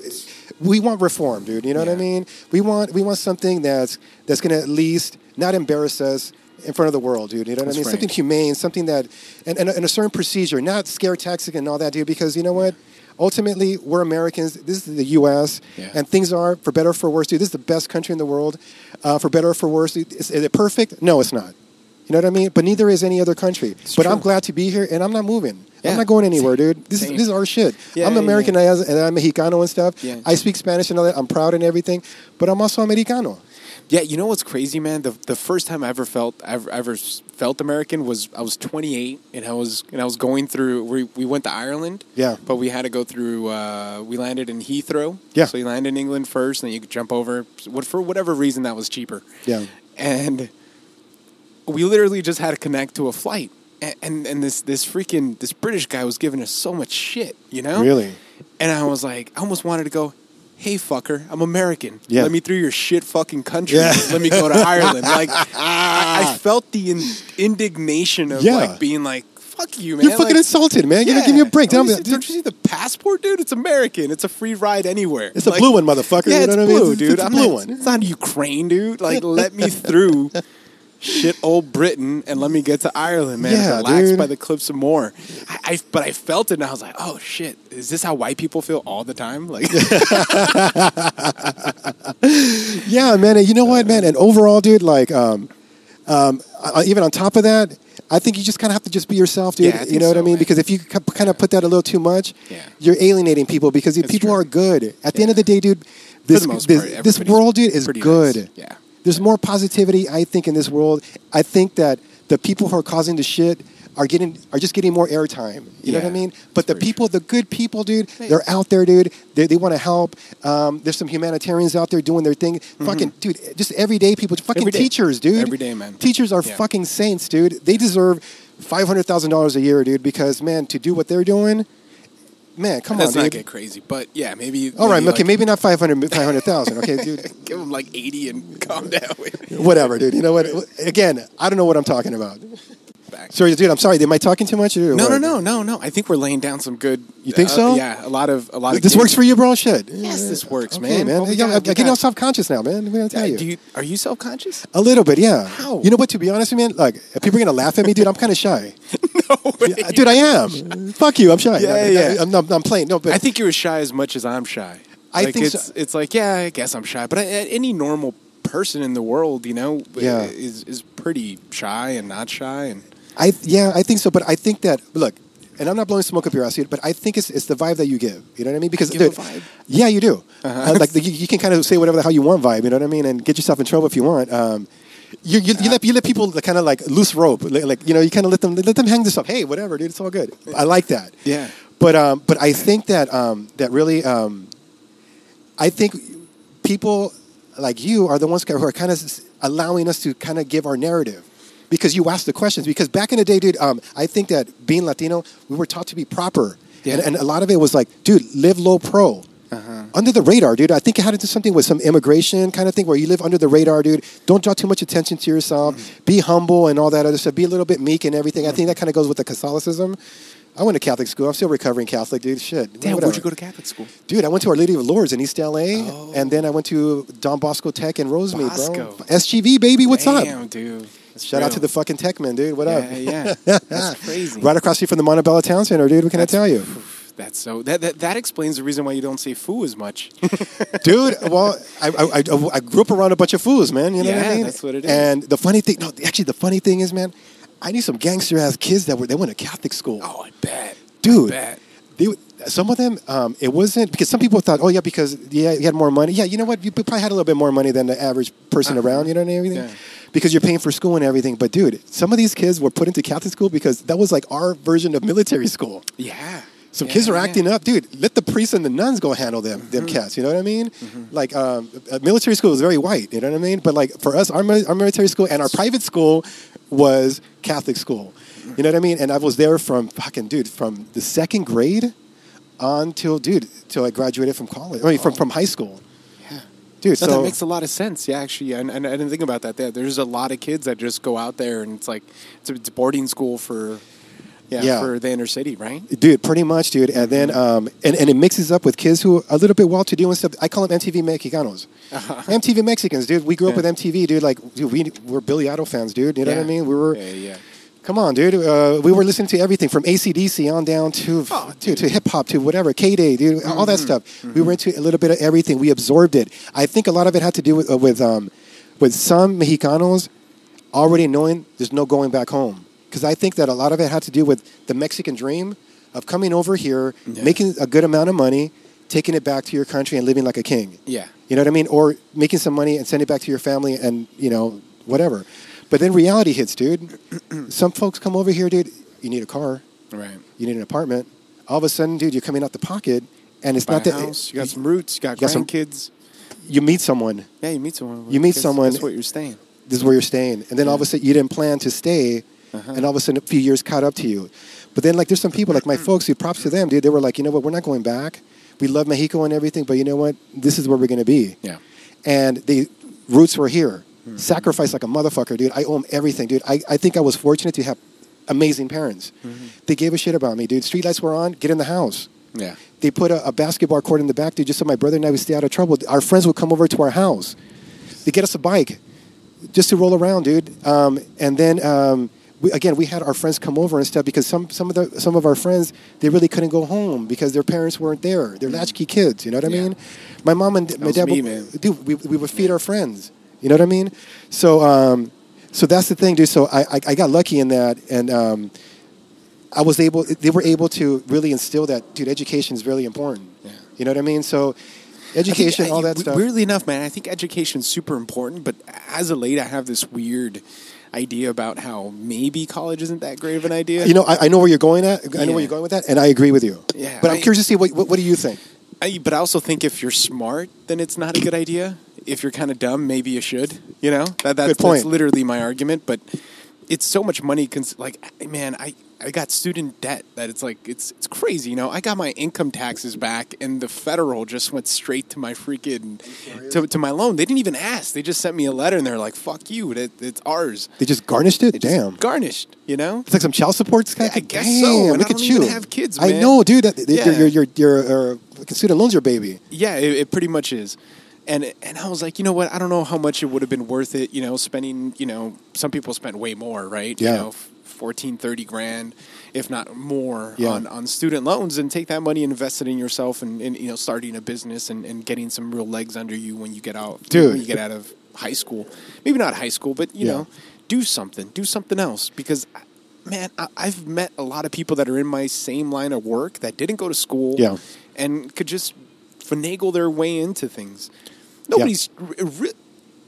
we want reform, dude. You know what I mean? We want we want something that's that's going to at least not embarrass us in front of the world, dude. You know what
That's
I mean?
right.
Something humane, something that, and, and, a, and a certain procedure, not scare tactic and all that, dude. Because you know what? Ultimately, we're Americans. This is the U.S.
Yeah.
and things are for better or for worse, dude. This is the best country in the world. Uh, for better or for worse, is, is it perfect? No, it's not. You know what I mean? But neither is any other country. but I'm glad to be here, and I'm not moving.
Yeah.
I'm not going anywhere, dude. This is this is our shit.
Yeah,
I'm American and I'm Mexicano and stuff. I speak Spanish and all that. I'm proud and everything, but I'm also Americano.
Yeah, you know what's crazy, man? The the first time I ever felt ever, ever felt American was I was 28 and I was and I was going through. We we went to Ireland.
Yeah.
but we had to go through. Uh, we landed in Heathrow.
Yeah.
so you land in England first, and then you could jump over. What for whatever reason that was cheaper.
Yeah.
and we literally just had to connect to a flight. And, and and this this freaking this British guy was giving us so much shit, you know?
Really?
And I was like, I almost wanted to go, hey fucker, I'm American.
Yeah.
Let me through your shit fucking country.
Yeah.
Let me go to Ireland. Like I, I felt the in, indignation of
Yeah.
like being like, fuck you, man.
You're fucking
like,
insulted, man. Give, me- give me a break.
Don't
Tell
you, see, don't you see the passport, dude? It's American. It's a free ride anywhere.
It's a blue one, motherfucker.
Yeah,
You
it's
know what I mean?
blue,
It's-
dude.
it's a blue
not,
one.
It's not Ukraine, dude. Like, let me through shit old Britain and let me get to Ireland, man.
Yeah,
Relax
dude.
by the cliffs of Moher. I, I, but I felt it and I was like, oh shit, is this how white people feel all the time? Like,
Yeah, man. And you know what, man? And overall, dude, like, um, um, uh, even on top of that, I think you just kind of have to just be yourself, dude.
Yeah,
you know what I mean?
man.
Because if you kind of put that a little too much,
Yeah.
you're alienating people because
That's
people
true.
are good. At the end of the day, dude, this
the part,
this world, dude, is good.
nice. Yeah.
There's more positivity, I think, in this world. I think that the people who are causing the shit are getting are just getting more airtime. You know what I mean? But the people, the good people, dude,
Hey.
they're out there, dude. They, they want to help. Um, there's some humanitarians out there doing their thing. Fucking, dude, just everyday people. Fucking
Mm-hmm. Every
teachers, dude.
Every day, man.
Teachers are
Yeah.
fucking saints, dude. They deserve five hundred thousand dollars a year, dude. Because man, to do what they're doing, man, come
Let's
on,
not
dude.
get crazy. But yeah, maybe.
All right,
maybe,
okay,
like,
maybe not 500 500,000, okay, dude.
Give them like 80 and calm down.
Whatever, dude. You know what? Again, I don't know what I'm talking about.
Back.
Sorry, dude. I'm sorry. Am I talking too much? Or
No,
what?
no, no, no, no. I think we're laying down some good.
You think
uh,
so?
Yeah, a lot of a lot of.
This works for you, bro. Shit.
Yes, this works,
Okay,
man.
man. I'm getting all self-conscious now, man. I'm gonna tell
Uh,
you.
do you are you self conscious?
A little bit, yeah.
How?
You know what? To be honest, with you, man, like if people are gonna laugh at me, dude. I'm kind of shy,
no way.
Yeah, dude. I am. Fuck you. I'm shy.
Yeah,
I,
yeah.
I, am I'm, I'm playing. No, but
I think you're as shy as much as I'm shy.
I
Like,
think
it's
so.
it's like yeah, I guess I'm shy, but I, any normal person in the world, you know,
Yeah.
is is pretty shy and not shy and
I yeah, I think so. But I think that look, and I'm not blowing smoke up your ass, but I think it's it's the vibe that you give. You know what I mean? Because
Give a
dude,
vibe?
yeah, you do.
Uh-huh.
Uh, like the, you, you can kind of say whatever the hell you want, vibe. You know what I mean? And get yourself in trouble if you want. Um, you, you, you let you let people kind of like loose rope, like, like, you know, you kind of let them let them hang this up. Hey, whatever, dude, it's all good. I like that.
Yeah.
But um, but I think that um, that really um, I think people like you are the ones who are kind of allowing us to kind of give our narrative because you ask the questions. Because back in the day, dude, um, I think that being Latino, we were taught to be proper,
Yeah.
and, and a lot of it was like, dude, live low pro.
Uh-huh.
Under the radar, dude. I think it had to do something with some immigration kind of thing where you live under the radar, dude. Don't draw too much attention to yourself.
Mm-hmm.
Be humble and all that other stuff. Be a little bit meek and everything. I think that kind of goes with the Catholicism. I went to Catholic school. I'm still recovering Catholic, dude. Shit.
Damn,
Whatever.
where'd you go to Catholic school?
Dude, I went to Our Lady of Lourdes in East LA,
Oh.
and then I went to Don Bosco Tech in Rosemead, bro. SGV, baby, what's
Damn,
up?
dude.
Shout out to the fucking Tech man, dude. What up?
yeah, yeah. That's crazy.
Right across the street from the Montebello Town Center, dude. What can
That's-
I tell you?
That's so that, that that explains the reason why you don't say foo as much.
dude. Well, I, I, I, I grew up around a bunch of fools, man. You know what I
Yeah,
mean?
that's what it is.
And the funny thing, no, actually, the funny thing is, man, I knew some gangster ass kids that were they went to Catholic school,
oh, I bet,
dude.
I bet.
They, some of them, um, it wasn't because some people thought, oh yeah, because yeah, you had more money. Yeah, you know what? You probably had a little bit more money than the average person
Uh-huh.
around. You know what I mean?
Yeah.
Because you're paying for school and everything. But dude, some of these kids were put into Catholic school because that was like our version of military school.
Yeah.
Some
Yeah,
kids are
yeah.
acting up, dude. Let the priests and the nuns go handle them, them
Mm-hmm.
cats. You know what I mean? Like um, military school is very white. You know what I mean? But like for us, our, our military school and our private school was Catholic school. You know what I mean? And I was there from fucking dude from the second grade until dude till I graduated from college. I mean, from from high school,
Yeah.
Dude.
No,
so
that makes a lot of sense. Yeah, actually, and, and I didn't think about that. There, there's a lot of kids that just go out there, and it's like it's a, it's boarding school for, yeah,
Yeah.
for the inner city, right?
dude, pretty much, dude. And then
Mm-hmm.
um, and and it mixes up with kids who are a little bit well to do and stuff. I call them MTV Mexicanos. MTV Mexicans, dude. We grew up
Uh-huh.
With MTV, dude. Like, dude, we were Billy Idol fans, dude. You know what I mean? We were.
Yeah, yeah.
Come on, dude. Uh, we were listening to everything from ACDC on down to
Oh,
to, to hip hop to whatever K Day, dude. All
Mm-hmm.
that stuff. We were into a little bit of everything. We absorbed it. I think a lot of it had to do with uh, with um, with some Mexicanos already knowing there's no going back home. Because I think that a lot of it had to do with the Mexican dream of coming over here,
Yeah.
making a good amount of money, taking it back to your country, and living like a king.
Yeah.
You know what I mean? Or making some money and send it back to your family and, you know, whatever. But then reality hits, dude. some folks come over here, dude. You need a car.
Right.
You need an apartment. All of a sudden, dude, you're coming out the pocket, and it's
Buy
not that
house. You got some roots. You got
You got some-
grandkids.
you meet someone.
Yeah, you meet someone.
You meet someone-
That's what you're staying.
This is where you're staying, and then all of a sudden you didn't plan to stay,
Uh-huh.
and all of a sudden a few years caught up to you. But then, like, there's some people like my folks who props to them, dude. They were like, you know what? We're not going back. We love Mexico and everything, but you know what? This is where we're going to be.
Yeah.
and the roots were here.
Hmm.
Sacrifice like a motherfucker, dude. I owe him everything, dude. I, I think I was fortunate to have amazing parents.
Mm-hmm.
They gave a shit about me, dude. Streetlights were on, get in the house.
Yeah.
They put a, a basketball court in the back, dude, just so my brother and I would stay out of trouble. Our friends would come over to our house. They get us a bike just to roll around, dude. Um, and then um, we, again, we had our friends come over and stuff because some some of the some of our friends they really couldn't go home because their parents weren't there. They're latchkey kids. You know what I
Mm. Yeah.
mean? My mom and my dad,
me,
would, dude, we, we would feed our friends. You know what I mean? So um, so that's the thing, dude. So I I, I got lucky in that and. Um, I was able, they were able to really instill that, dude, education is really important.
Yeah.
You know what I mean? So, education,
think,
all
I-
that stuff.
Weirdly enough, man, I think education's super important. But as of late, I have this weird idea about how maybe college isn't that great of an idea.
You know, I, I know where you're going at. I know where you're going with that, and I agree with you.
Yeah,
But I'm
I-
curious to see what, what, what do you think?
I, but I also think if you're smart, then it's not a good idea. If you're kind of dumb, maybe you should. You know, that, that's, that's literally my argument. But it's so much money. Cons- like, man, I, I got student debt that it's like it's it's crazy. You know, I got my income taxes back, and the federal just went straight to my freaking to, to my loan. They didn't even ask. They just sent me a letter, and they're like, "Fuck you, it, it's ours."
They just garnished it?
Just
Damn.
garnished. You know.
It's like some child support.
Yeah, I guess
Damn,
so, and
look
I
at you.
have kids,
I know, dude. That,
Yeah.
Your, your, your, your, uh, student loans your baby.
Yeah, it, it pretty much is. And and I was like, you know what? I don't know how much it would have been worth it, you know, spending, you know, some people spent way more, right?
Yeah.
You know, f- 14, 30 grand, if not more,
Yeah.
on, on student loans and take that money and invest it in yourself and, and you know, starting a business and, and getting some real legs under you when you get out
Dude.
when you get out of high school. Maybe not high school, but you
Yeah.
know, do something. Do something else. Because man, I, I've met a lot of people that are in my same line of work that didn't go to school
Yeah.
and could just finagle their way into things. Nobody's re-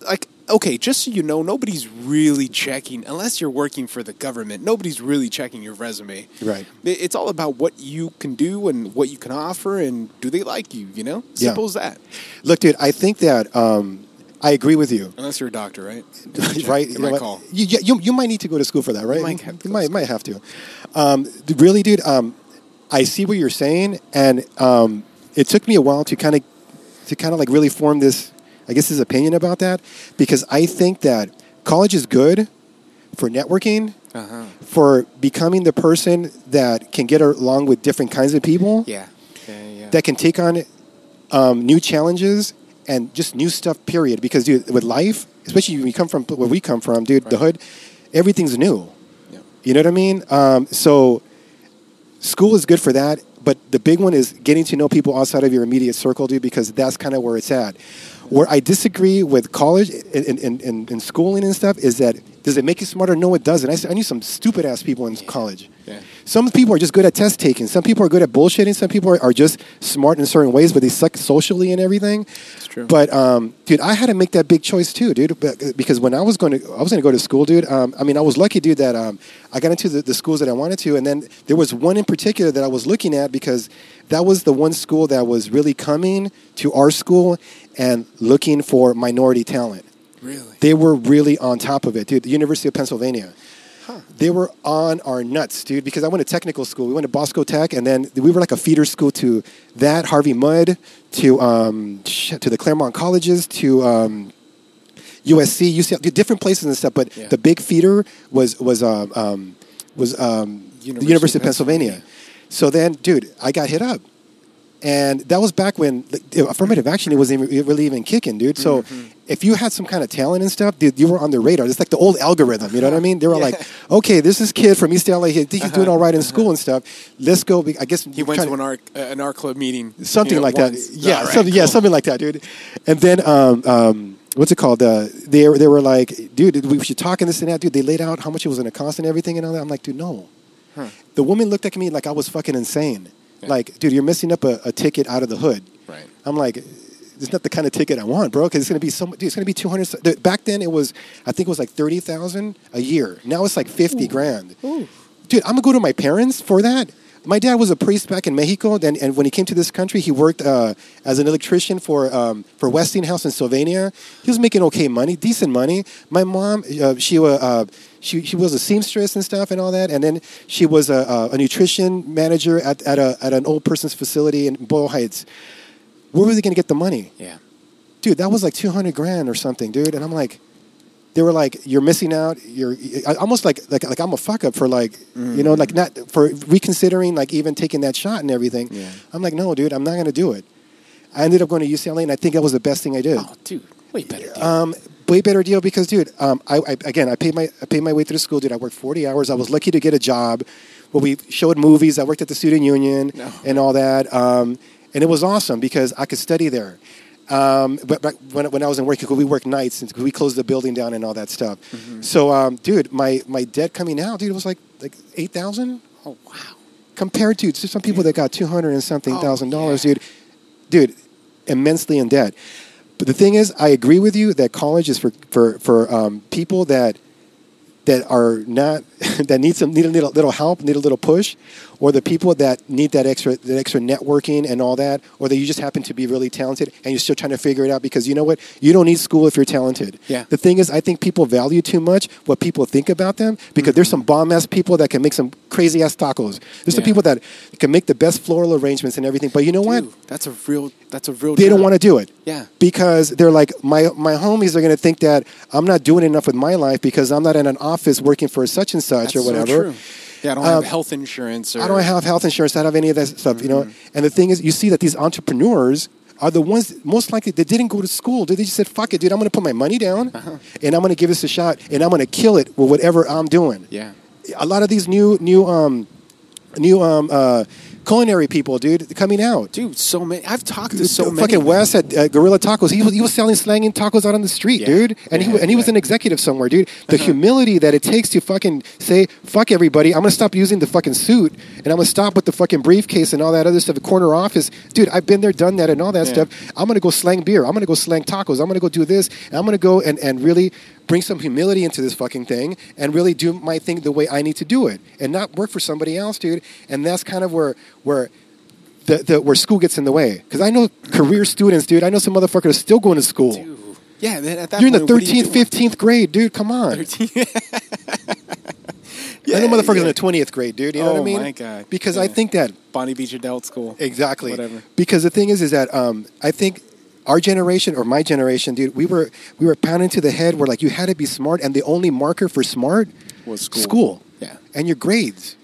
like okay, just so you know, nobody's really checking unless you're working for the government. Nobody's really checking your resume.
Right.
It's all about what you can do and what you can offer, and do they like you? You know,
Yeah.
simple as that.
Look, dude, I think that um, I agree with you.
Unless you're a doctor, right?
right?
You
You, know
might call.
You, you, you- you might need to go to school for that, right?
might have to
You might, might have to. Um, really, dude, um, I see what you're saying, and um, it took me a while to kind of to kind of like really form this, I guess, his opinion about that, because I think that college is good for networking,
Uh-huh.
for becoming the person that can get along with different kinds of people,
Yeah. Yeah. Yeah.
that can take on um, new challenges and just new stuff. Period. Because dude, with life, especially when you come from where we come from, dude, the hood, everything's new.
Yeah.
You know what I mean? Um, so school is good for that, but the big one is getting to know people outside of your immediate circle, dude, because that's kind of where it's at. Where I disagree with college and, and, and, and schooling and stuff is that does it make you smarter? No, it doesn't. I, I knew some stupid ass people in college.
Yeah.
Some people are just good at test taking. Some people are good at bullshitting. Some people are, are just smart in certain ways, but they suck socially and everything.
It's true.
But um, dude, I had to make that big choice too, dude. But- Because when I was going to, I was going to go to school, dude. Um, I mean, I was lucky, dude, that um, I got into the, the schools that I wanted to, and then there was one in particular that I was looking at because that was the one school that was really coming to our school and looking for minority talent.
Really?
They were really on top of it, dude. The University of Pennsylvania. Huh. They were on our nuts, dude, because I went to technical school. We went to Bosco Tech, and then we were like a feeder school to that, Harvey Mudd, to, um, to the Claremont colleges, to um, USC, UCL, dude, different places and stuff. But
Yeah.
the big feeder was, was, um, um, was um, the
University
University
of
of Pennsylvania. So then, dude, I got hit up. And that was back when the affirmative action wasn't even, really even kicking, dude. So
Mm-hmm.
if you had some kind of talent and stuff, dude, you were on the radar. It's like the old algorithm, you know what I mean? They were
Yeah.
like, okay, this is kid from East LA. He, he's doing all right in school and stuff. Let's go. I guess
He went to an art uh, an art club meeting.
something
you know,
like
once.
that. Yeah,
right,
something, yeah, something like that, dude. And then, um, um, what's it called? Uh, they they were like, dude, we should talk and this and that, dude. They laid out how much it was going to cost and everything and all that. I'm like, dude, no.
Huh.
The woman looked at me like I was fucking insane.
Yeah.
Like, dude, you're messing up a, a ticket out of the hood.
Right.
I'm like, it's not the kind of ticket I want, bro. Because it's gonna be so. Dude, it's gonna be 200. Back then, it was. I think it was like 30,000 a year. Now it's like 50 grand. Dude, I'm gonna go to my parents for that. My dad was a priest back in Mexico, then, and when he came to this country, he worked uh, as an electrician for um, for Westinghouse in Sylvania. He was making okay money, decent money. My mom, uh, she was uh, she she was a seamstress and stuff and all that, and then she was a, a, nutrition manager at at, a, at an old person's facility in Boyle Heights. Where were they gonna get the money?
Yeah.
dude, that was like 200 grand or something, dude. And I'm like, they were like, you're missing out. You're almost like, like, like I'm a fuck up for like, you know, like not for reconsidering, like even taking that shot and everything.
Yeah.
I'm like, no, dude, I'm not going to do it. I ended up going to UCLA and I think that was the best thing I did.
Oh, dude, way better. Deal.
Um, way better deal because, dude, um, I, I again, I paid my I paid my way through school, dude. I worked 40 hours. I was lucky to get a job where we showed movies. I worked at the student union
No.
and all that, um, and it was awesome because I could study there. Um, but back when, when I was in work, we worked nights and we closed the building down and all that stuff.
Mm-hmm.
So, um, dude, my my debt coming out, dude, was like like eight thousand
oh wow.
compared to, to some people that got two hundred and something
Oh,
thousand dollars,
yeah.
dude. Dude, immensely in debt. But the thing is, I agree with you that college is for for for um, people that that are not that need some need a little, little help, need a little push, or the people that need that extra that extra networking and all that, or that you just happen to be really talented and you're still trying to figure it out because you know what, you don't need school if you're talented.
Yeah.
The thing is, I think people value too much what people think about them because there's mm-hmm. some bomb ass people that can make some crazy ass tacos. There's some people that can make the best floral arrangements and everything, but you know what?
That's a real. That's a real.
They don't want to do it
Yeah.
because they're like my my homies are going to think that I'm not doing enough with my life because I'm not in an office working for such and such
That's
or
so
whatever.
true. Yeah, I don't
Um,
have health insurance. Or,
I don't have health insurance. I don't have any of that stuff, you know.
Mm-hmm.
And the thing is, you see that these entrepreneurs are the ones most likely that didn't go to school. They just said, "Fuck it, dude. I'm going to put my money down,
Uh-huh.
and I'm going to give this a shot, and I'm going to kill it with whatever I'm doing."
Yeah.
A lot of these new new um new um uh culinary people, dude, coming out.
Dude, so many. I've talked to so
fucking
many.
Fucking Wes at uh, Guerrilla Tacos. He was, he was selling slanging tacos out on the street,
Yeah.
dude. And he and he was
yeah.
an executive somewhere, dude. The humility that it takes to fucking say fuck everybody. I'm gonna stop using the fucking suit and I'm gonna stop with the fucking briefcase and all that other stuff. The corner office, dude. I've been there, done that, and all that
Yeah.
stuff. I'm gonna go slang beer. I'm gonna go slang tacos. I'm gonna go do this. And I'm gonna go and and really bring some humility into this fucking thing and really do my thing the way I need to do it and not work for somebody else, dude. And that's kind of where where the, the where school gets in the way. Because I know career students, dude. I know some motherfuckers are still going to school.
Dude. Yeah. Then at that
You're in the
point, are you
13th, 15th grade, dude. Come on.
13.
I know motherfuckers
yeah.
in the 20th grade, dude. You know what I
Oh,
mean?
my God.
Because I think that
Bonnie Beach Adult School.
exactly.
Whatever.
Because the thing is, is that um, I think our generation or my generation, dude, we were we were pounded to the head where like you had to be smart, and the only marker for smart
Was school.
school,
Yeah.
and your grades.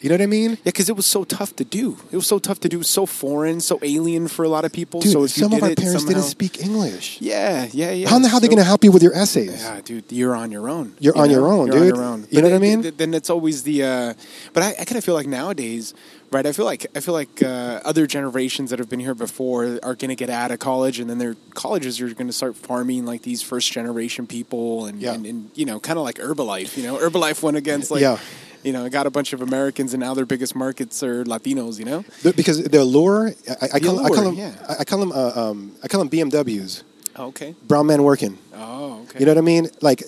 You know what I mean?
Yeah, because it was so tough to do. It was so tough to do, so foreign, so alien for a lot of people.
Dude,
so if you
some of our
it
parents
somehow-
didn't speak English.
Yeah, yeah, yeah.
How in the hell are they going to help you with your essays?
Yeah, dude, you're on your own.
You're
you
on
know?
your own,
You're
dude.
On your own.
You know what I mean?
Then it's always the. Uh, but I, I kind of feel like nowadays Right, I feel like I feel like uh, other generations that have been here before are going to get out of college, and then their colleges are going to start farming like these first generation people, and,
Yeah.
and, and you know, kind of like Herbalife. You know, Herbalife went against like,
Yeah.
You know, got a bunch of Americans, and now their biggest markets are Latinos. You know,
because the allure, I, I, call, I call them,
yeah.
I, call them, uh, um, I call them BMWs,
oh, okay,
brown man working.
oh, okay,
You know what I mean? Like,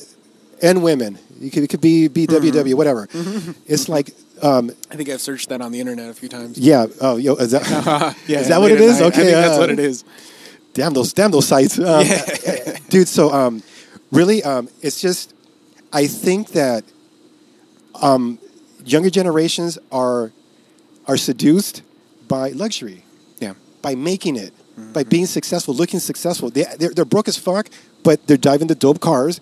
and women. You could, it could be BWW,
Mm-hmm.
whatever. it's like, um,
I think I've searched that on the internet a few times.
yeah. Oh, yo, is that,
yeah,
is that what it
night.
Okay,
I think that's
uh,
what it is.
damn those, damn those sites, um, dude. So, um, really, um, it's just, I think that, um, younger generations are, are seduced by luxury.
Yeah,
by making it, by being successful, looking successful. They, they're, they're broke as fuck, but they're diving into dope cars,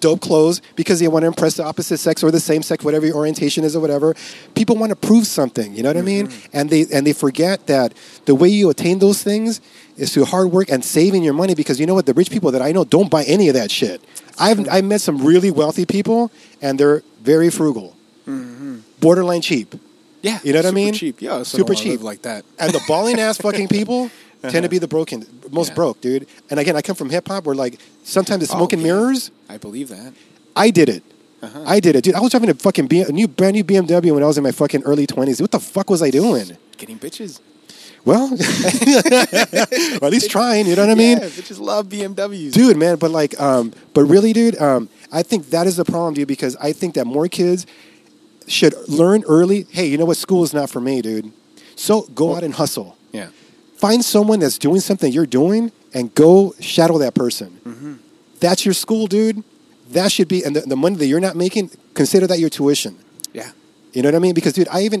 dope clothes because they want to impress the opposite sex or the same sex, whatever your orientation is or whatever. People want to prove something, you know what I mean? And they and they forget that the way you attain those things is through hard work and saving your money because you know what? The rich people that I know don't buy any of that shit. I've I've met some really wealthy people and they're very frugal, borderline cheap.
yeah,
You know what I mean?
Cheap, yeah,
Super cheap.
like that.
and the balling ass fucking people tend to be the broken, most
Yeah.
broke, dude. And again, I come from hip hop where like sometimes it's
Oh,
smoke and
yeah.
mirrors.
I believe that.
I did it.
Uh-huh.
I did it, dude. I was driving a fucking B- a new brand new BMW when I was in my fucking early twenties. What the fuck was I doing?
Getting bitches.
Well, or at least trying. You know what I mean?
yeah, bitches love BMWs.
dude man but like um but really dude um i think that is the problem dude because i think that more kids should learn early hey you know what school is not for me dude so go out and hustle
Yeah,
find someone that's doing something you're doing and go shadow that person
Mm-hmm.
that's your school dude that should be and the, the money that you're not making consider that your tuition
yeah,
you know what I mean? Because dude, I even,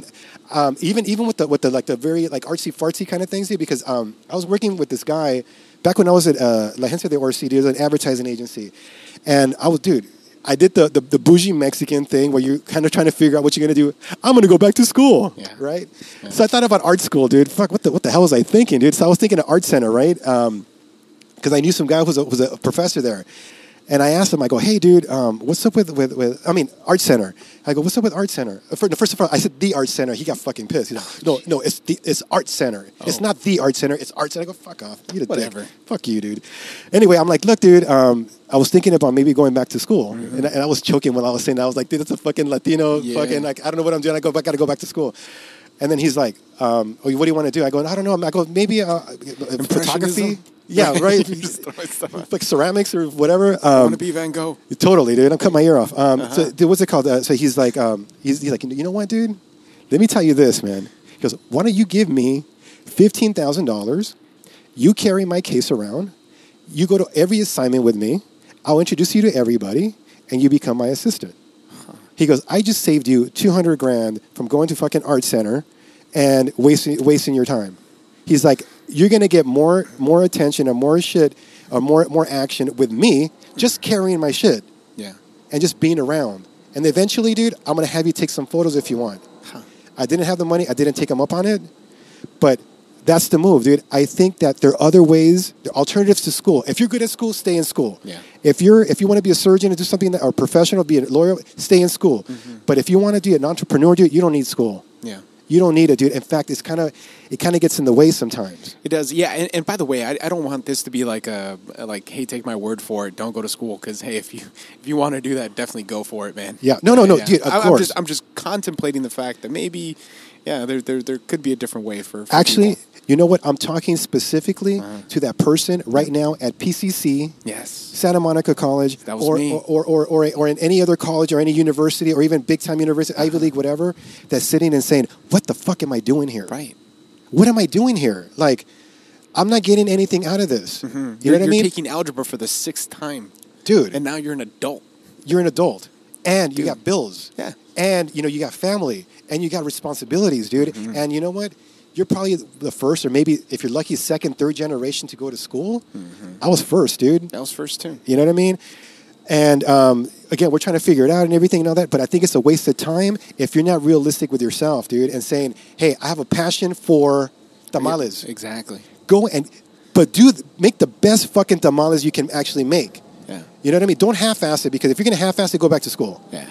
um, even even with the with the like the very like artsy fartsy kind of things, dude. Because um, I was working with this guy back when I was at uh, La Agencia de Orci, dude, an advertising agency, and I was dude. I did the, the, the bougie Mexican thing where you're kind of trying to figure out what you're gonna do. I'm gonna go back to school,
Yeah.
right? So I thought about art school, dude. Fuck, what the what the hell was I thinking, dude? So I was thinking of art center, right? Um, because I knew some guy who was a, was a professor there, and I asked him, I go, hey, dude, um, what's up with, with, with, I mean, Art Center. I go, what's up with Art Center? Uh, First of all, I said the Art Center. He got fucking pissed. He's like, no, no, it's the, it's Art Center. It's
Oh.
not the Art Center. It's Art Center. I go, fuck off. You
Whatever.
Dick. Fuck you, dude. Anyway, I'm like, look, dude, um, I was thinking about maybe going back to school. And, I, and I was joking when I was saying that. I was like, dude, that's a fucking Latino
Yeah.
fucking, like, I don't know what I'm doing. I go, I got to go back to school. And then he's like, um, oh, what do you want to do? I go, I don't know. I go, maybe uh, photography. Yeah, right.
Just throwing stuff out.
like ceramics or whatever.
I want
Um,
to be Van Gogh.
totally, dude. I'm cutting my ear off. Um,
Uh-huh.
so, dude, what's it called? Uh, so he's like, um, he's, he's like, you know what, dude? Let me tell you this, man. He goes, why don't you give me fifteen thousand dollars? You carry my case around. You go to every assignment with me. I'll introduce you to everybody, and you become my assistant. He goes, I just saved you two hundred grand from going to fucking art center and wasting wasting your time. He's like, you're gonna get more more attention and more shit or more more action with me just carrying my shit
Yeah.
and just being around. And eventually, dude, I'm gonna have you take some photos if you want.
Huh.
I didn't have the money. I didn't take them up on it, but that's the move, dude. I think that there are other ways, there are alternatives to school. If you're good at school, stay in school.
Yeah.
If you're if you want to be a surgeon and do something that or professional, be a lawyer, stay in school.
Mm-hmm.
But if you want to be an entrepreneur, dude, you don't need school.
Yeah.
You don't need it, dude. In fact, it's kind of it kind of gets in the way sometimes.
It does, yeah. And, and by the way, I, I don't want this to be like a like, hey, take my word for it. Don't go to school because hey, if you if you want to do that, definitely go for it, man.
Yeah. No, no, no, dude, of
I, I'm
course.
just I'm just contemplating the fact that maybe, yeah, there there, there could be a different way for, for
Actually,
people.
you know what? I'm talking specifically
Uh-huh.
to that person right now at PCC.
yes,
Santa Monica College,
That was
or,
me.
Or, or, or, or in any other college or any university or even big time university,
Uh-huh.
Ivy League, whatever, that's sitting and saying, What the fuck am I doing here?
right.
What am I doing here? Like, I'm not getting anything out of this. You
Mm-hmm. You're,
know what I mean?
you're taking algebra for the sixth time,
Dude,
and now you're an adult.
you're an adult and you got bills.
Yeah.
And, you know, you got family and you got responsibilities, dude.
Mm-hmm.
And you know what? You're probably the first, or maybe if you're lucky, second, third generation to go to school.
Mm-hmm.
I was first, dude.
That was first too.
You know what I mean? And um, again, we're trying to figure it out and everything and all that. But I think it's a waste of time if you're not realistic with yourself, dude, and saying, "Hey, I have a passion for tamales.
Exactly.
Go and, but do make the best fucking tamales you can actually make.
Yeah.
You know what I mean? Don't half-ass it because if you're gonna half-ass it, go back to school.
Yeah.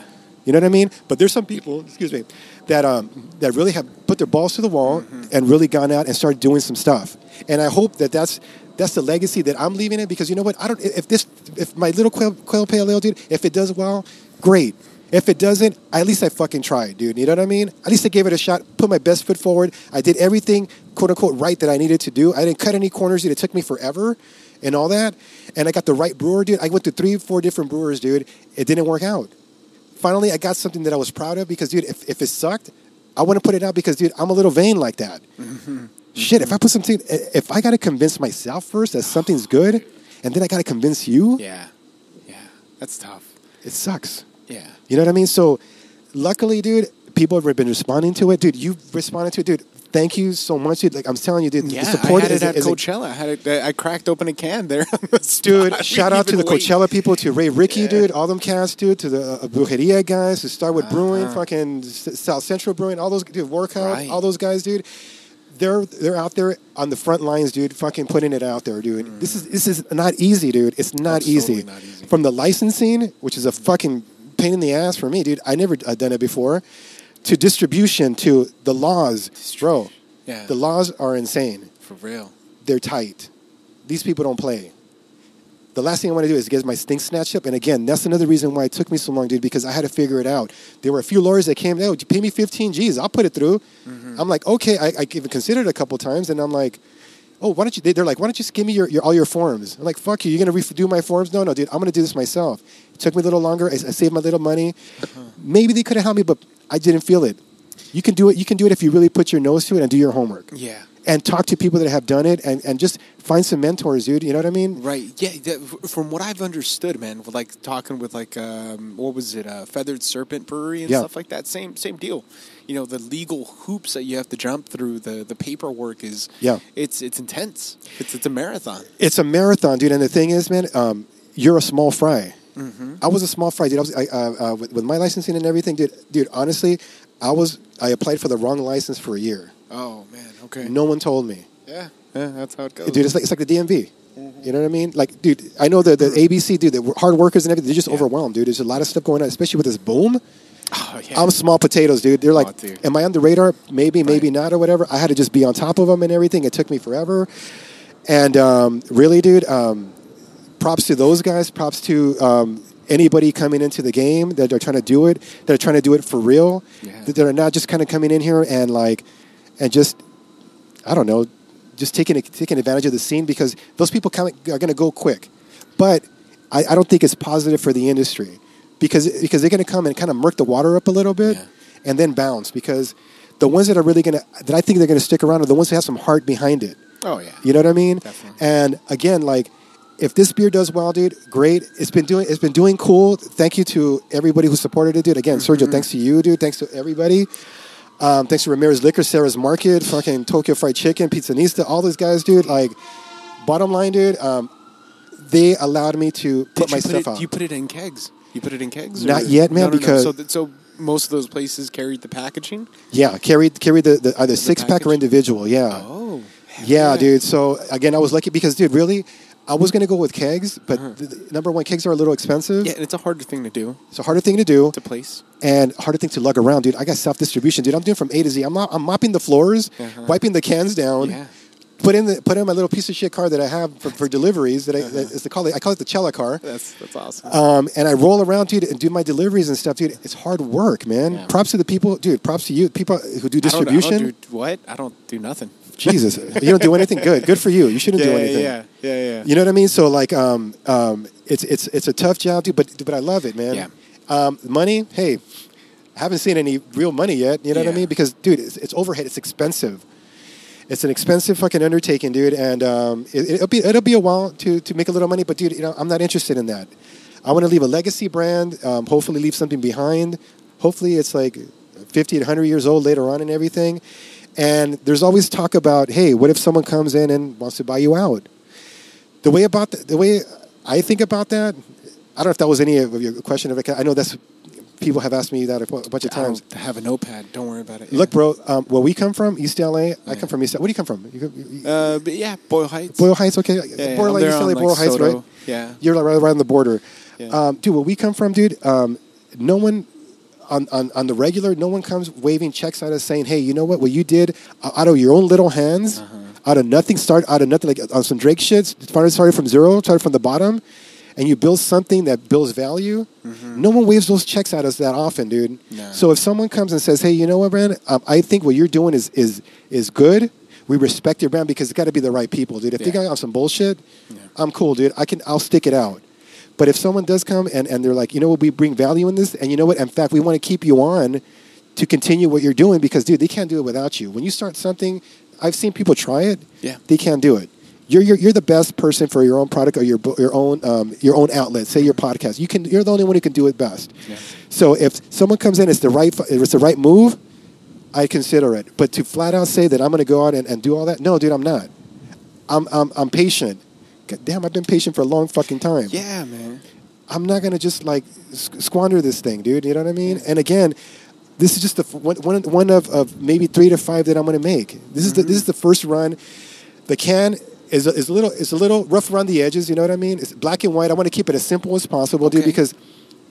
You know what I mean? But there's some people, excuse me, that um, that really have put their balls to the wall
Mm-hmm.
and really gone out and started doing some stuff. And I hope that that's that's the legacy that I'm leaving it because you know what? I don't. If this, if my little quail, quail pale ale, dude, if it does well, great. If it doesn't, at least I fucking tried, dude. You know what I mean? At least I gave it a shot, put my best foot forward. I did everything, quote unquote, right that I needed to do. I didn't cut any corners, dude. It took me forever and all that. And I got the right brewer, dude. I went to three, four different brewers, dude. It didn't work out. Finally, I got something that I was proud of because, dude, if, if it sucked, I want to put it out because, dude, I'm a little vain like that. Mm-hmm. Shit, if I put something, if I got to convince myself first that something's good, and then I got to convince you,
Yeah. Yeah. That's tough.
it sucks.
Yeah.
You know what I mean? So, luckily, dude, people have been responding to it. Dude, you've responded to it, dude. Thank you so much, dude. Like I'm telling you, dude,
Yeah,
the support
I had
is,
it at
is
Coachella. I had it. I cracked open a can there. the.
Dude, shout out to the. Coachella people, to Ray Ricky,
Yeah.
dude, all them cats, dude, to the uh, Brujeria guys, to Starwood Brewing,
Uh-huh.
fucking South Central Brewing, all those, dude, Workout,
Right.
all those guys, dude. They're they're out there on the front lines, dude, fucking putting it out there, dude. This is this is not easy, dude. It's not
That's
easy.
totally not easy.
From the licensing, which is a fucking pain in the ass for me, dude. I never uh, done it before. To distribution, to the laws, bro.
Yeah.
The laws are insane
For real.
they're tight. These people don't play. The last thing I want to do is get my stink snatched up. And again, that's another reason why it took me so long, dude, because I had to figure it out. There were a few lawyers that came, oh, you pay me 15 G's, I'll put it through. Mm-hmm. I'm like, okay, I, I even considered it a couple times, and I'm like, oh, why don't you, they- they're like, why don't you just give me your, your, all your forms? I'm like, fuck you, you're to redo my forms? No, no, dude, I'm to do this myself. It took me a little longer. I, I saved my little money. Maybe they could have helped me, but I didn't feel it. You can do it. You can do it if you really put your nose to it and do your homework
Yeah.
and talk to people that have done it and, and just find some mentors, dude. You know what I mean?
Right. Yeah. that- from what I've understood, man, like talking with like um, what was it, uh, Feathered Serpent Brewery and
Yeah.
stuff like that. Same same deal. You know, the legal hoops that you have to jump through, the the paperwork is
Yeah.
It's it's intense. It's it's a marathon.
It's a marathon, dude. And the thing is, man, um, you're a small fry.
Mm-hmm.
I was a small fry, dude. I was I, uh, uh, with, with my licensing and everything, dude. Dude, honestly, I was I applied for the wrong license for a year.
Oh man. Okay.
No one told me,
Yeah. Yeah. That's how it goes.
dude. It's like it's like the DMV. You know what I mean? Like, dude, I know the the ABC, dude. The hard workers and everything. They're just
Yeah.
overwhelmed, dude. There's a lot of stuff going on, especially with this boom.
Oh, yeah.
I'm small potatoes, dude. They're like,
Oh,
am I on the radar? Maybe, maybe not, or whatever. I had to just be on top of them and everything. It took me forever. And um, really, dude, um, props to those guys. Props to um, anybody coming into the game that are trying to do it. That are trying to do it for real.
Yeah.
That are not just kind of coming in here and like, and just, I don't know, just taking taking advantage of the scene because those people come, are going to go quick. But I, I don't think it's positive for the industry because because they're going to come and kind of murk the water up a little bit
Yeah.
and then bounce because the ones that are really going to that I think they're going to stick around are the ones that have some heart behind it.
oh yeah.
You know what I mean?
Definitely.
And again, like if this beer does well, dude, great. It's been doing it's been doing cool. Thank you to everybody who supported it, dude. Again, Sergio, thanks to you, dude. Thanks to everybody. Um, thanks to Ramirez Liquor, Sarah's Market, fucking Tokyo Fried Chicken, Pizzanista, all those guys, dude. Like, bottom line, dude, um, they allowed me to put
Did
my
put
stuff
it,
out.
You put it in kegs. You put it in kegs.
Not yet, man,
No, no, no.
because-
so th- so most of those places carried the packaging.
yeah, carried carry the, the either six pack or individual. Yeah.
Oh. hell
Yeah, dude. So again, I was lucky because, dude, really, I was gonna go with kegs, but
Uh-huh.
the, the- number one, kegs are a little expensive.
Yeah, and it's a harder thing to do
It's a harder thing to do
to place.
and harder thing to lug around, dude. I got self distribution, dude. I'm doing from A to Z. I'm, not, I'm mopping the floors,
Uh-huh.
wiping the cans down.
Yeah.
Put in the put in my little piece of shit car that I have for, for deliveries. That I that is the call it. I call it the Cella car.
That's that's awesome.
Um, and I roll around, dude, and do my deliveries and stuff, dude. It's hard work, man.
Yeah.
Props to the people, dude. Props to you, people who do
I don't-
distribution.
I don't, do what? I don't do nothing.
Jesus, you don't do anything good. Good for you. You shouldn't do anything.
yeah, yeah, yeah.
You know what I mean? So like, um, um, it's it's it's a tough job, dude. But but I love it, man.
Yeah.
Um, money, hey, I haven't seen any real money yet. You know what I mean? Because dude, it's, it's overhead. It's expensive. It's an expensive fucking undertaking, dude. And um, it, it'll be it'll be a while to to make a little money. But dude, you know, I'm not interested in that. I want to leave a legacy brand. Um, hopefully, leave something behind. Hopefully, it's like 50 to 100 years old later on and everything. And there's always talk about, hey, what if someone comes in and wants to buy you out? The way about the, the way I think about that, I don't know if that was any of your question. I know that's people have asked me that a bunch of
I
times.
don't have a notepad. Don't worry about it.
Look, bro, um, where we come from, East LA. I come from East. LA. Where do you come from? You, you,
Uh, but yeah, Boyle Heights.
Boyle Heights, okay.
Yeah, yeah,
Boyle
I'm
Heights, East LA,
on, like,
Boyle Heights,
Soto.
right?
Yeah.
You're like right, right on the border.
Yeah.
Um, dude, where we come from, dude, um, no one on, on, on the regular, no one comes waving checks at us saying, "Hey, you know what? What you did uh, out of your own little hands,
Uh-huh.
out of nothing, start out of nothing, like on some Drake shit, started started from zero, started from the bottom, and you build something that builds value. No one waves those checks at us that often, dude.
Mm-hmm.
So if someone comes and says, "Hey, you know what, brand? Um, I think what you're doing is is is good." We respect your brand because it's got to be the right people, dude. If they
Yeah.
got on some bullshit,
Yeah.
I'm cool, dude. I can, I'll stick it out. But if someone does come and, and they're like, you know what, we bring value in this, and you know what, in fact, we want to keep you on to continue what you're doing because, dude, they can't do it without you. When you start something, I've seen people try it.
Yeah.
They can't do it. You're, you're, you're the best person for your own product or your, your own um, your own outlet. Say your podcast. You can. You're the only one who can do it best.
Yeah.
So if someone comes in, it's the right. It's the right move. I consider it. But to flat out say that I'm going to go out and, and do all that, no, dude, I'm not. I'm, I'm, I'm patient. God damn, I've been patient for a long fucking time.
Yeah, man.
I'm not gonna just like squander this thing, dude. You know what I mean? And again, this is just the f- one, one, one of, of maybe three to five that I'm gonna make. This is the this is the first run. The can is a, is a little is a little rough around the edges. You know what I mean? It's black and white. I want to keep it as simple as possible, dude, because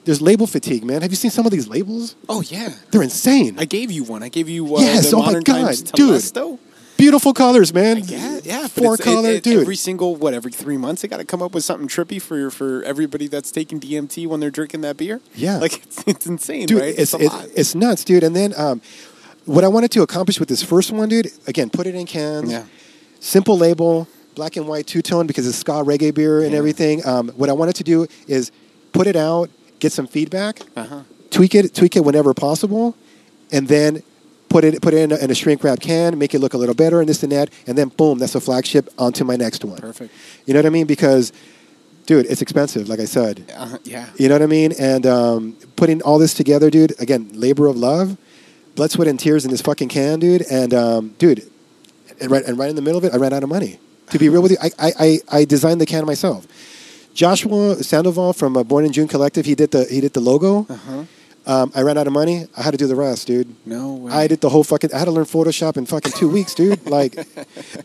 there's label fatigue, man. Have you seen some of these labels?
Oh yeah.
They're insane.
I gave you one. I gave you uh,
Yes,
the
oh my
modern
God,
times
dude.
Telesto.
Beautiful colors, man.
Yeah, yeah.
Four
it's- it-
color,
it-
dude.
Every single what? Every three months, they got to come up with something trippy for for everybody that's taking DMT when they're drinking that beer.
Yeah.
like it's, it's insane,
dude,
right?
it's
a
it's,
lot.
it's nuts, dude. And then um, what I wanted to accomplish with this first one, dude, again, put it in cans,
Yeah.
simple label, black and white two tone because it's ska reggae beer and
Yeah.
everything. Um, what I wanted to do is put it out, get some feedback,
Uh-huh.
tweak it, tweak it whenever possible, and then put it put it in a, in a shrink wrap can, make it look a little better, and this and that, and then boom, that's a flagship onto my next one.
Perfect.
You know what I mean? Because, dude, it's expensive, like I said.
Uh, yeah.
You know what I mean? And um, putting all this together, dude. Again, labor of love, blood, sweat, and tears in this fucking can, dude. And um, dude, and right, and right in the middle of it, I ran out of money. To be real with you, I, I, I, designed the can myself. Joshua Sandoval from uh, Born in June Collective, he did the he did the logo.
Uh-huh.
Um, I ran out of money. I had to do the rest, dude.
No way.
I did the whole fucking. I had to learn Photoshop in fucking two weeks, dude. Like,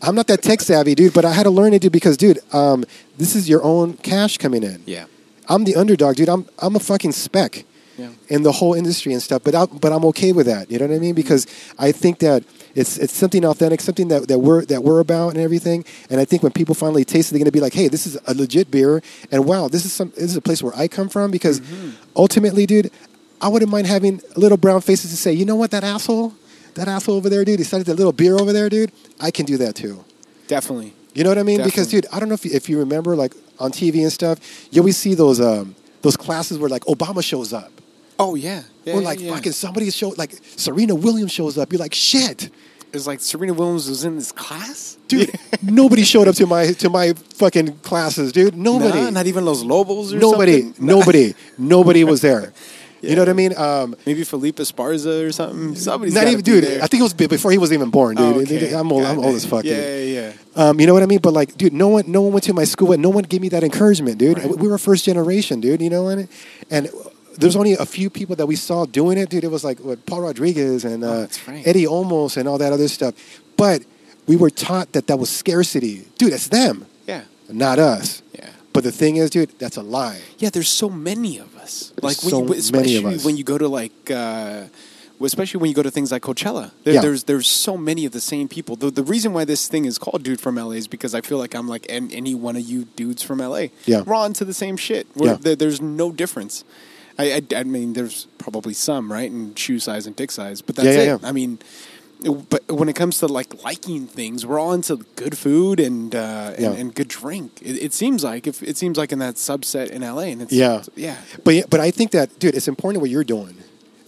I'm not that tech savvy, dude, but I had to learn it, dude, because, dude, um, this is your own cash coming in.
Yeah.
I'm the underdog, dude. I'm I'm a fucking speck
Yeah.
in the whole industry and stuff. But I, but I'm okay with that. You know what I mean? Because I think that it's it's something authentic, something that, that we're that we're about and everything. And I think when people finally taste it, they're gonna be like, hey, this is a legit beer, and wow, this is some this is a place where I come from. Because ultimately, dude, I wouldn't mind having little brown faces to say, you know what, that asshole, that asshole over there, dude, he started that little beer over there, dude. I can do that too.
Definitely.
You know what I mean? Because, dude, I don't know if you, if you remember, like on TV and stuff, you always see those um, those classes where like Obama shows up,
Oh yeah. yeah
or like
yeah.
fucking somebody show like Serena Williams shows up. You're like, shit,
It's like Serena Williams was in this class,
dude. nobody showed up to my to my fucking classes, dude. Nobody,
Nah, not even Los Lobos or
nobody,
something.
nobody, nobody was there. You know what I mean? Um,
Maybe Felipe Esparza or something. Somebody's
not even, dude.
there.
I think it was before he was even born, dude.
Oh, okay.
I'm old. I'm
God
old as fuck,
yeah,
dude.
Yeah, yeah,
Um, you know what I mean? But like, dude, no one, no one went to my school, and no one gave me that encouragement, dude.
Right.
We were first generation, dude. You know what? i And there's only a few people that we saw doing it, dude. It was like what Paul Rodriguez and
Oh,
uh,
that's right.
Eddie Olmos and all that other stuff. But we were taught that that was scarcity, dude. It's them,
yeah.
not us.
Yeah.
But the thing is, dude, that's a lie.
Yeah, there's so many of us.
There's
Like when
so
you,
many
especially
of us.
when you go to like, uh, especially when you go to things like Coachella. There,
Yeah.
There's there's so many of the same people. The, the reason why this thing is called "Dude from LA" is because I feel like I'm like any one of you dudes from LA.
Yeah.
we're on to the same shit. We're,
Yeah.
there, there's no difference. I, I, I mean, there's probably some right in shoe size and dick size, but that's
Yeah, yeah,
it.
yeah.
I mean. But when it comes to like liking things, we're all into good food and uh, and, and good drink. It, it seems like if it seems like in that subset in LA, and it's
Yeah.
yeah.
But but I think that, dude, it's important what you're doing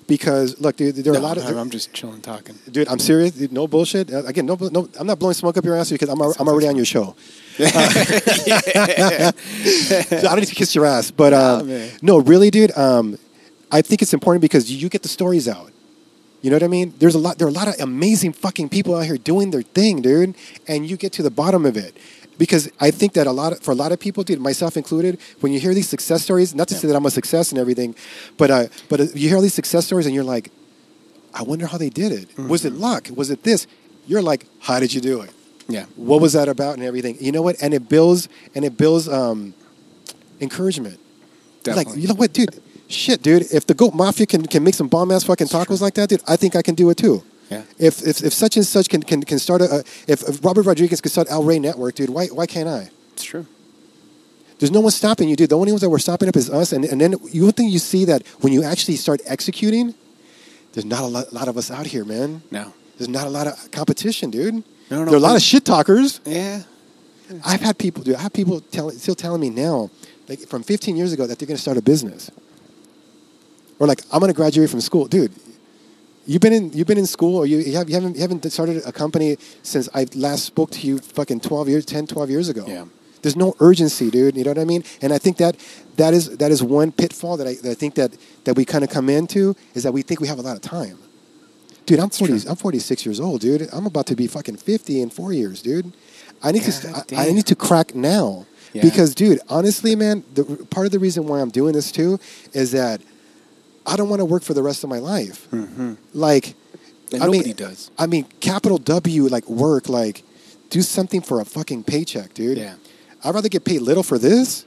because look, dude, there are a lot of.
I'm- I'm just chilling, talking.
Dude, I'm serious. Dude, No bullshit. Again, no, no. I'm not blowing smoke up your ass because I'm, I'm already on your show. Uh, so I don't need to kiss your ass, but um, no, really, dude. Um, I think it's important because you get the stories out. You know what I mean? There's a lot. There are a lot of amazing fucking people out here doing their thing, dude, and you get to the bottom of it. Because I think that a lot of, for a lot of people, dude, myself included, when you hear these success stories, not to say that I'm a success and everything, but uh, but uh, you hear these success stories and you're like, I wonder how they did it. Was it luck? Was it this? You're like, how did you do it?
Yeah,
What was that about and everything? You know what? And it builds and it builds um, encouragement.
definitely.
Like, you know what, dude? shit, dude. If the Goat Mafia can, can make some bomb ass fucking tacos like that, dude, I think I can do it too.
Yeah.
If if, if such and such can, can, can start a, if, if Robert Rodriguez can start El Rey Network, dude, why why can't I?
It's true.
There's no one stopping you, dude. The only ones that were stopping up is us. And, and then you would think you see that when you actually start executing, there's not a lot, lot of us out here, man.
No.
There's not a lot of competition, dude.
No, no,
there are a lot of shit talkers.
Yeah.
I've had people, do. I have people tell, still telling me now, like from 15 years ago, that they're going to start a business, or like I'm going to graduate from school, dude. You've been in you've been in school, or you, you, have, you haven't you haven't started a company since I last spoke to you fucking 12 years, 10, 12 years ago.
Yeah.
There's no urgency, dude. You know what I mean? And I think that that is that is one pitfall that I, that I think that that we kind of come into is that we think we have a lot of time. Dude, I'm 40, I'm 46 years old, dude. I'm about to be fucking 50 in four years, dude. I need to st- I, need to crack now
Yeah.
because, dude, honestly, man, the part of the reason why I'm doing this too is that I don't want to work for the rest of my life. Mm-hmm. Like,
And
I
nobody
mean,
does.
I mean, capital W, like work, like do something for a fucking paycheck, dude.
Yeah.
I'd rather get paid little for this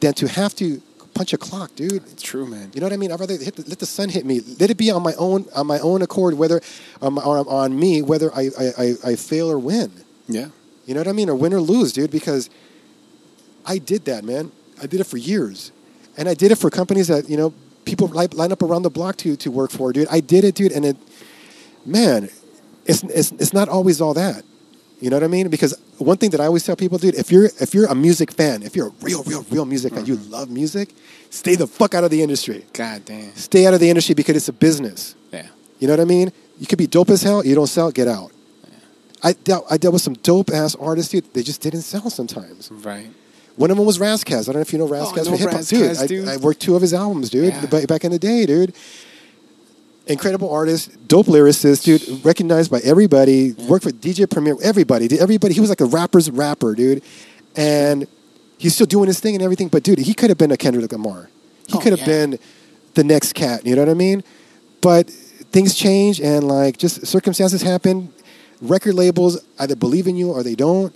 than to have to punch a clock, dude.
It's true, man.
You know what I mean? I'd rather hit the, let the sun hit me. Let it be on my own on my own accord, whether um, on, on me, whether I, I, I, fail or win.
Yeah.
You know what I mean? Or win or lose, dude. Because I did that, man. I did it for years, and I did it for companies that you know people line, line up around the block to to work for, dude. I did it, dude, and it, man, it's it's it's not always all that. You know what I mean? Because one thing that I always tell people, dude, if you're if you're a music fan, if you're a real, real, real music fan, you love music, stay the fuck out of the industry.
God damn.
Stay out of the industry because it's a business.
Yeah.
You know what I mean? You could be dope as hell. You don't sell, get out. I dealt, I dealt with some dope ass artists, dude. They just didn't sell sometimes.
Right.
One of them was Ras Kass. I don't know if you know Ras
Kass Oh, know
hip hop, dude.
dude.
I, I worked two of his albums, dude,
Yeah.
back in the day, dude. Incredible artist, dope lyricist, dude. Recognized by everybody. Worked for DJ Premier, everybody, everybody. He was like a rapper's rapper, dude. And he's still doing his thing and everything. But dude, he could have been a Kendrick Lamar. He
Oh,
could have
yeah.
been the next cat. You know what I mean? But things change and like just circumstances happen. Record labels either believe in you or they don't.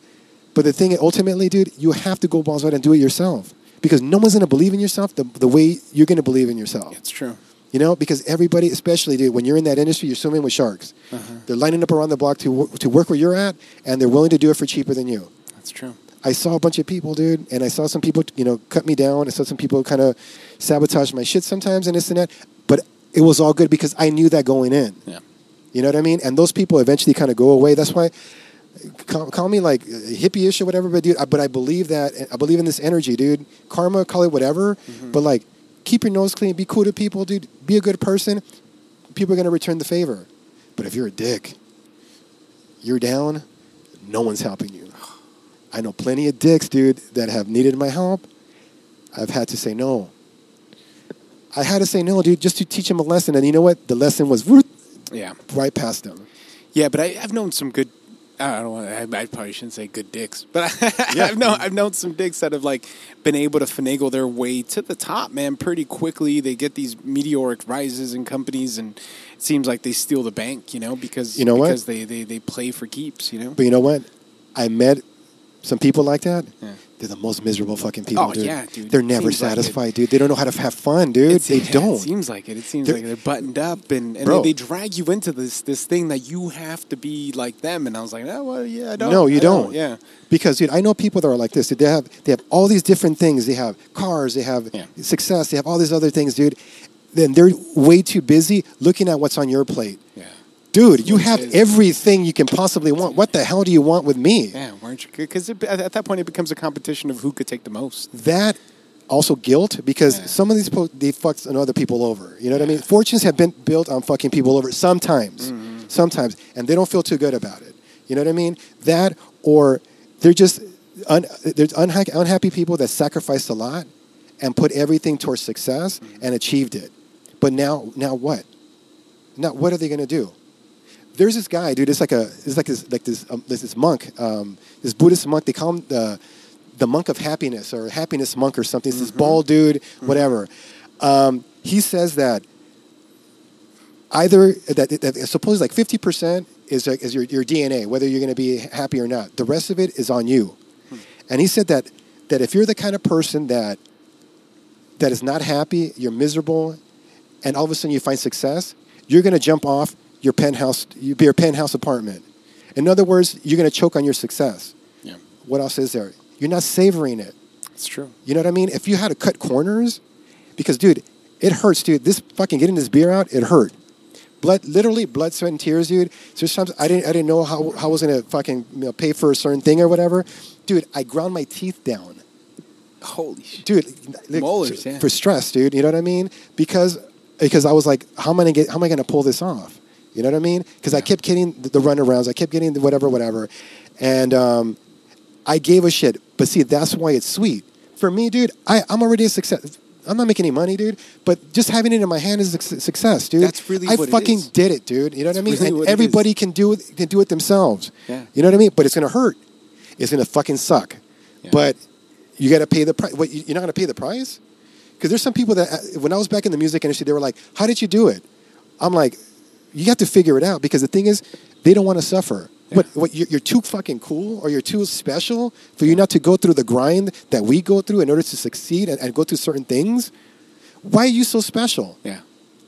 But the thing ultimately, dude, you have to go balls out and do it yourself because no one's gonna believe in yourself the, the way you're gonna believe in yourself.
It's true.
You know, because everybody, especially dude, when you're in that industry, you're swimming with sharks.
Uh-huh.
They're lining up around the block to to work where you're at, and they're willing to do it for cheaper than you.
That's true.
I saw a bunch of people, dude, and I saw some people, you know, cut me down. I saw some people kind of sabotage my shit sometimes and this and that. But it was all good because I knew that going in.
Yeah.
You know what I mean? And those people eventually kind of go away. That's why call, call me like hippie-ish or whatever, but dude, I, but I believe that I believe in this energy, dude. Karma, call it whatever, but like keep your nose clean, be cool to people, dude. Be a good person. People are gonna return the favor. But if you're a dick, you're down. No one's helping you. I know plenty of dicks, dude, that have needed my help. I've had to say no. I had to say no, dude, just to teach them a lesson. And you know what? The lesson was
Yeah.
right past them.
Yeah, but I, I've known some good. I don't want. I, I probably shouldn't say good dicks, but
Yeah.
I've known I've known some dicks that have like been able to finagle their way to the top, man, pretty quickly. They get these meteoric rises in companies, and it seems like they steal the bank, you know, because
You know what?
because they, they they play for keeps, you know.
But you know what? I met some people like that.
Yeah.
They're the most miserable fucking people,
Oh,
dude.
yeah, dude.
They're never
Seems like
satisfied, dude. They don't know how to have fun, dude.
It's-
they don't.
It seems like it. It seems
They're-
like they're buttoned up, and, and they, they drag you into this this thing that you have to be like them. And I was like, oh, well, yeah, I don't.
no, you
I
don't.
Yeah,
Because dude, I know people that are like this. They have they have all these different things. They have cars. They have
Yeah.
success. They have all these other things, dude. Then they're way too busy looking at what's on your plate.
yeah,
Dude, you have everything you can possibly want. What the hell do you want with me?
yeah. Weren't you? Because at at that point, it becomes a competition of who could take the most.
that also guilt because
Yeah.
some of these people they fucked other people over. You know what I mean? Fortunes have been built on fucking people over sometimes,
Mm-hmm.
sometimes, and they don't feel too good about it. You know what I mean? That or they're just un, there's unha- unhappy people that sacrificed a lot and put everything towards success
Mm-hmm.
and achieved it. But now, now what? Now what are they going to do? There's this guy, dude. It's like a, it's like this, like this, um, this, this monk, um, this Buddhist monk. They call him the, the monk of happiness or happiness monk or something. It's this bald dude, whatever. Um, he says that either that, that, that suppose like fifty percent is like, is your, your DNA, whether you're going to be happy or not. The rest of it is on you. And he said that that if you're the kind of person that that is not happy, you're miserable, and all of a sudden you find success, you're going to jump off your penthouse, your penthouse apartment. In other words, you're going to choke on your success.
Yeah.
What else is there? You're not savoring it.
It's true.
You know what I mean? If you had to cut corners, because dude, it hurts, dude. This fucking getting this beer out, it hurt. Blood, literally blood, sweat, and tears, dude. So sometimes I didn't, I didn't know how, how I was gonna fucking you know, pay for a certain thing or whatever. Dude, I ground my teeth down,
Holy shit.
dude. like,
Molars, yeah.
For stress, dude. You know what I mean? Because because I was like, how am I gonna get? How am I gonna pull this off? You know what I mean? Because I kept getting the, the runarounds. I kept getting the whatever, whatever, and um, I gave a shit. But see, that's why it's sweet. For me, dude, I, I'm already a success. I'm not making any money, dude. But just having it in my hand is a success, dude.
That's really
I
what it
fucking did it, dude. You know what I mean?
really
and everybody can do it. Can do it themselves.
Yeah.
You know what I mean? But it's gonna hurt. It's gonna fucking suck.
Yeah.
But you got to pay the price. What? you- You're not gonna pay the price? Because there's some people that uh, when I was back in the music industry, they were like, "How did you do it?" I'm like, "You have to figure it out." Because the thing is, they don't want to suffer. What? What? You're, too fucking cool, or you're too special for you not to go through the grind that we go through in order to succeed and, and go through certain things. Why are you so special?
Yeah.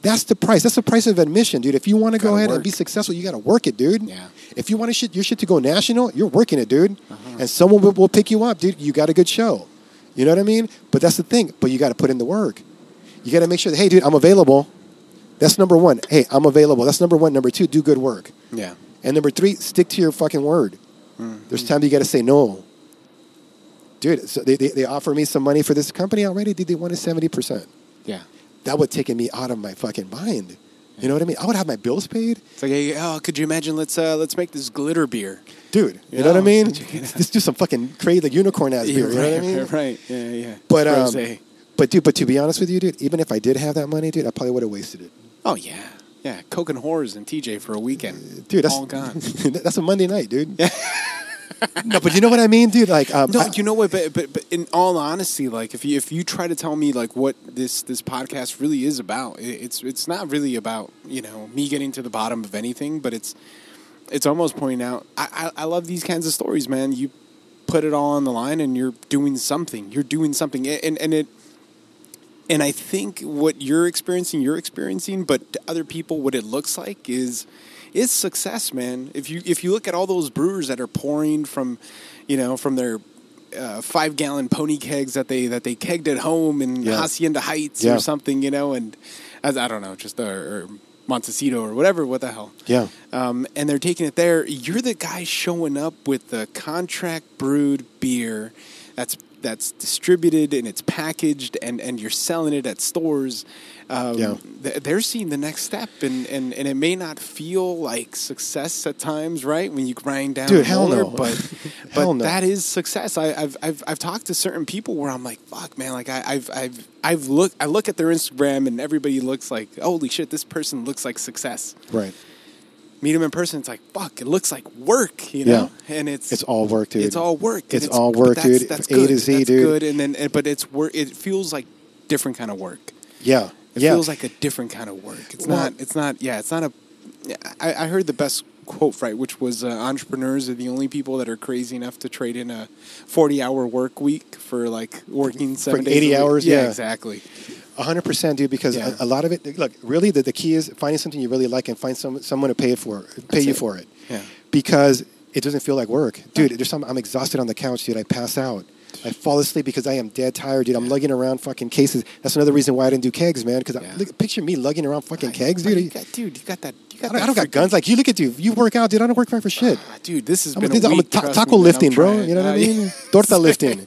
That's the price. That's the price of admission, dude. If you want to go ahead and be successful, you got to work it, dude.
Yeah.
If you want to shit, your shit to go national, you're working it, dude.
Uh-huh.
And someone will, will pick you up, dude. You got a good show. You know what I mean? But that's the thing. But you got to put in the work. You got to make sure that, hey, dude, I'm available. That's number one. Hey, I'm available. That's number one. Number two, do good work.
Yeah.
And number three, stick to your fucking word.
Mm-hmm.
There's times you got to say no. Dude, so they, they, they offer me some money for this company already. Did they want a 70%.
Yeah.
That would take me out of my fucking mind. You know what I mean? I would have my bills paid.
It's like, hey, oh, could you imagine? Let's uh, let's make this glitter beer.
Dude, you
Yeah.
know what I mean? Just do some fucking crazy like unicorn ass beer.
right,
You know what I mean?
right. Yeah, yeah.
But um, but dude, but to be honest with you, dude, even if I did have that money, dude, I probably would have wasted it.
Oh yeah, yeah. Coke and whores and TJ for a weekend.
Dude, that's
all gone.
that's a Monday night, dude. no, but you know what I mean, dude? Like, um,
No,
I-
you know what? But, but but in all honesty, like if you if you try to tell me like what this this podcast really is about, it, it's it's not really about you know me getting to the bottom of anything, but it's it's almost pointing out. I I, I love these kinds of stories, man. You put it all on the line, and you're doing something. You're doing something, and and it. And I think what you're experiencing, you're experiencing, but to other people, what it looks like is is success, man. If you if you look at all those brewers that are pouring from, you know, from their uh, five gallon pony kegs that they that they kegged at home in
Yeah.
Hacienda Heights
Yeah.
or something, you know, and as I don't know, just uh, or Montecito or whatever. What the hell?
yeah,
um, and they're taking it there. You're the guy showing up with the contract brewed beer that's that's distributed and it's packaged and, and you're selling it at stores. Um,
Yeah.
th- they're seeing the next step, and, and, and it may not feel like success at times, right? When you grind down,
Dude, hell
molar,
no.
But
Hell
but
no.
that is success. I, I've, I've I've talked to certain people where I'm like, fuck, man. Like I, I've I've I've looked. I look at their Instagram, and everybody looks like, holy shit, this person looks like success
right.
Meet him in person, it's like fuck. It looks like work, you know. Yeah. And it's
It's all work, dude.
It's all work. and
It's all work,
that's,
dude.
That's
A
good.
to Z,
that's
dude.
Good, and then but it's work. It feels like different kind of work.
Yeah,
It
yeah.
feels like a different kind of work. It's
Well-
not. It's not. Yeah, it's not a. I, I heard the best quote right, which was uh, entrepreneurs are the only people that are crazy enough to trade in a forty-hour work week for like working seven days,
80
a week.
hours,
Yeah,
yeah.
exactly.
Hundred percent, dude. Because
Yeah.
a, a lot of it, look, really, the, the key is finding something you really like and find some someone to pay it for, pay
That's
you
it.
for it.
Yeah.
Because it doesn't feel like work, dude. There's some. I'm exhausted on the couch, dude. I pass out. I fall asleep because I am dead tired, dude. I'm lugging around fucking cases. That's another reason why I didn't do kegs, man. Because
Yeah.
picture me lugging around fucking
Right,
kegs, dude.
You got, dude, you got that. You
I don't, I don't got guns. Like you look at you. You work out, dude. I don't work out for shit.
Ah, dude, this is.
I'm,
been
a,
a
I'm a
week,
ta- taco
me,
lifting, bro. You know what I mean? Torta lifting.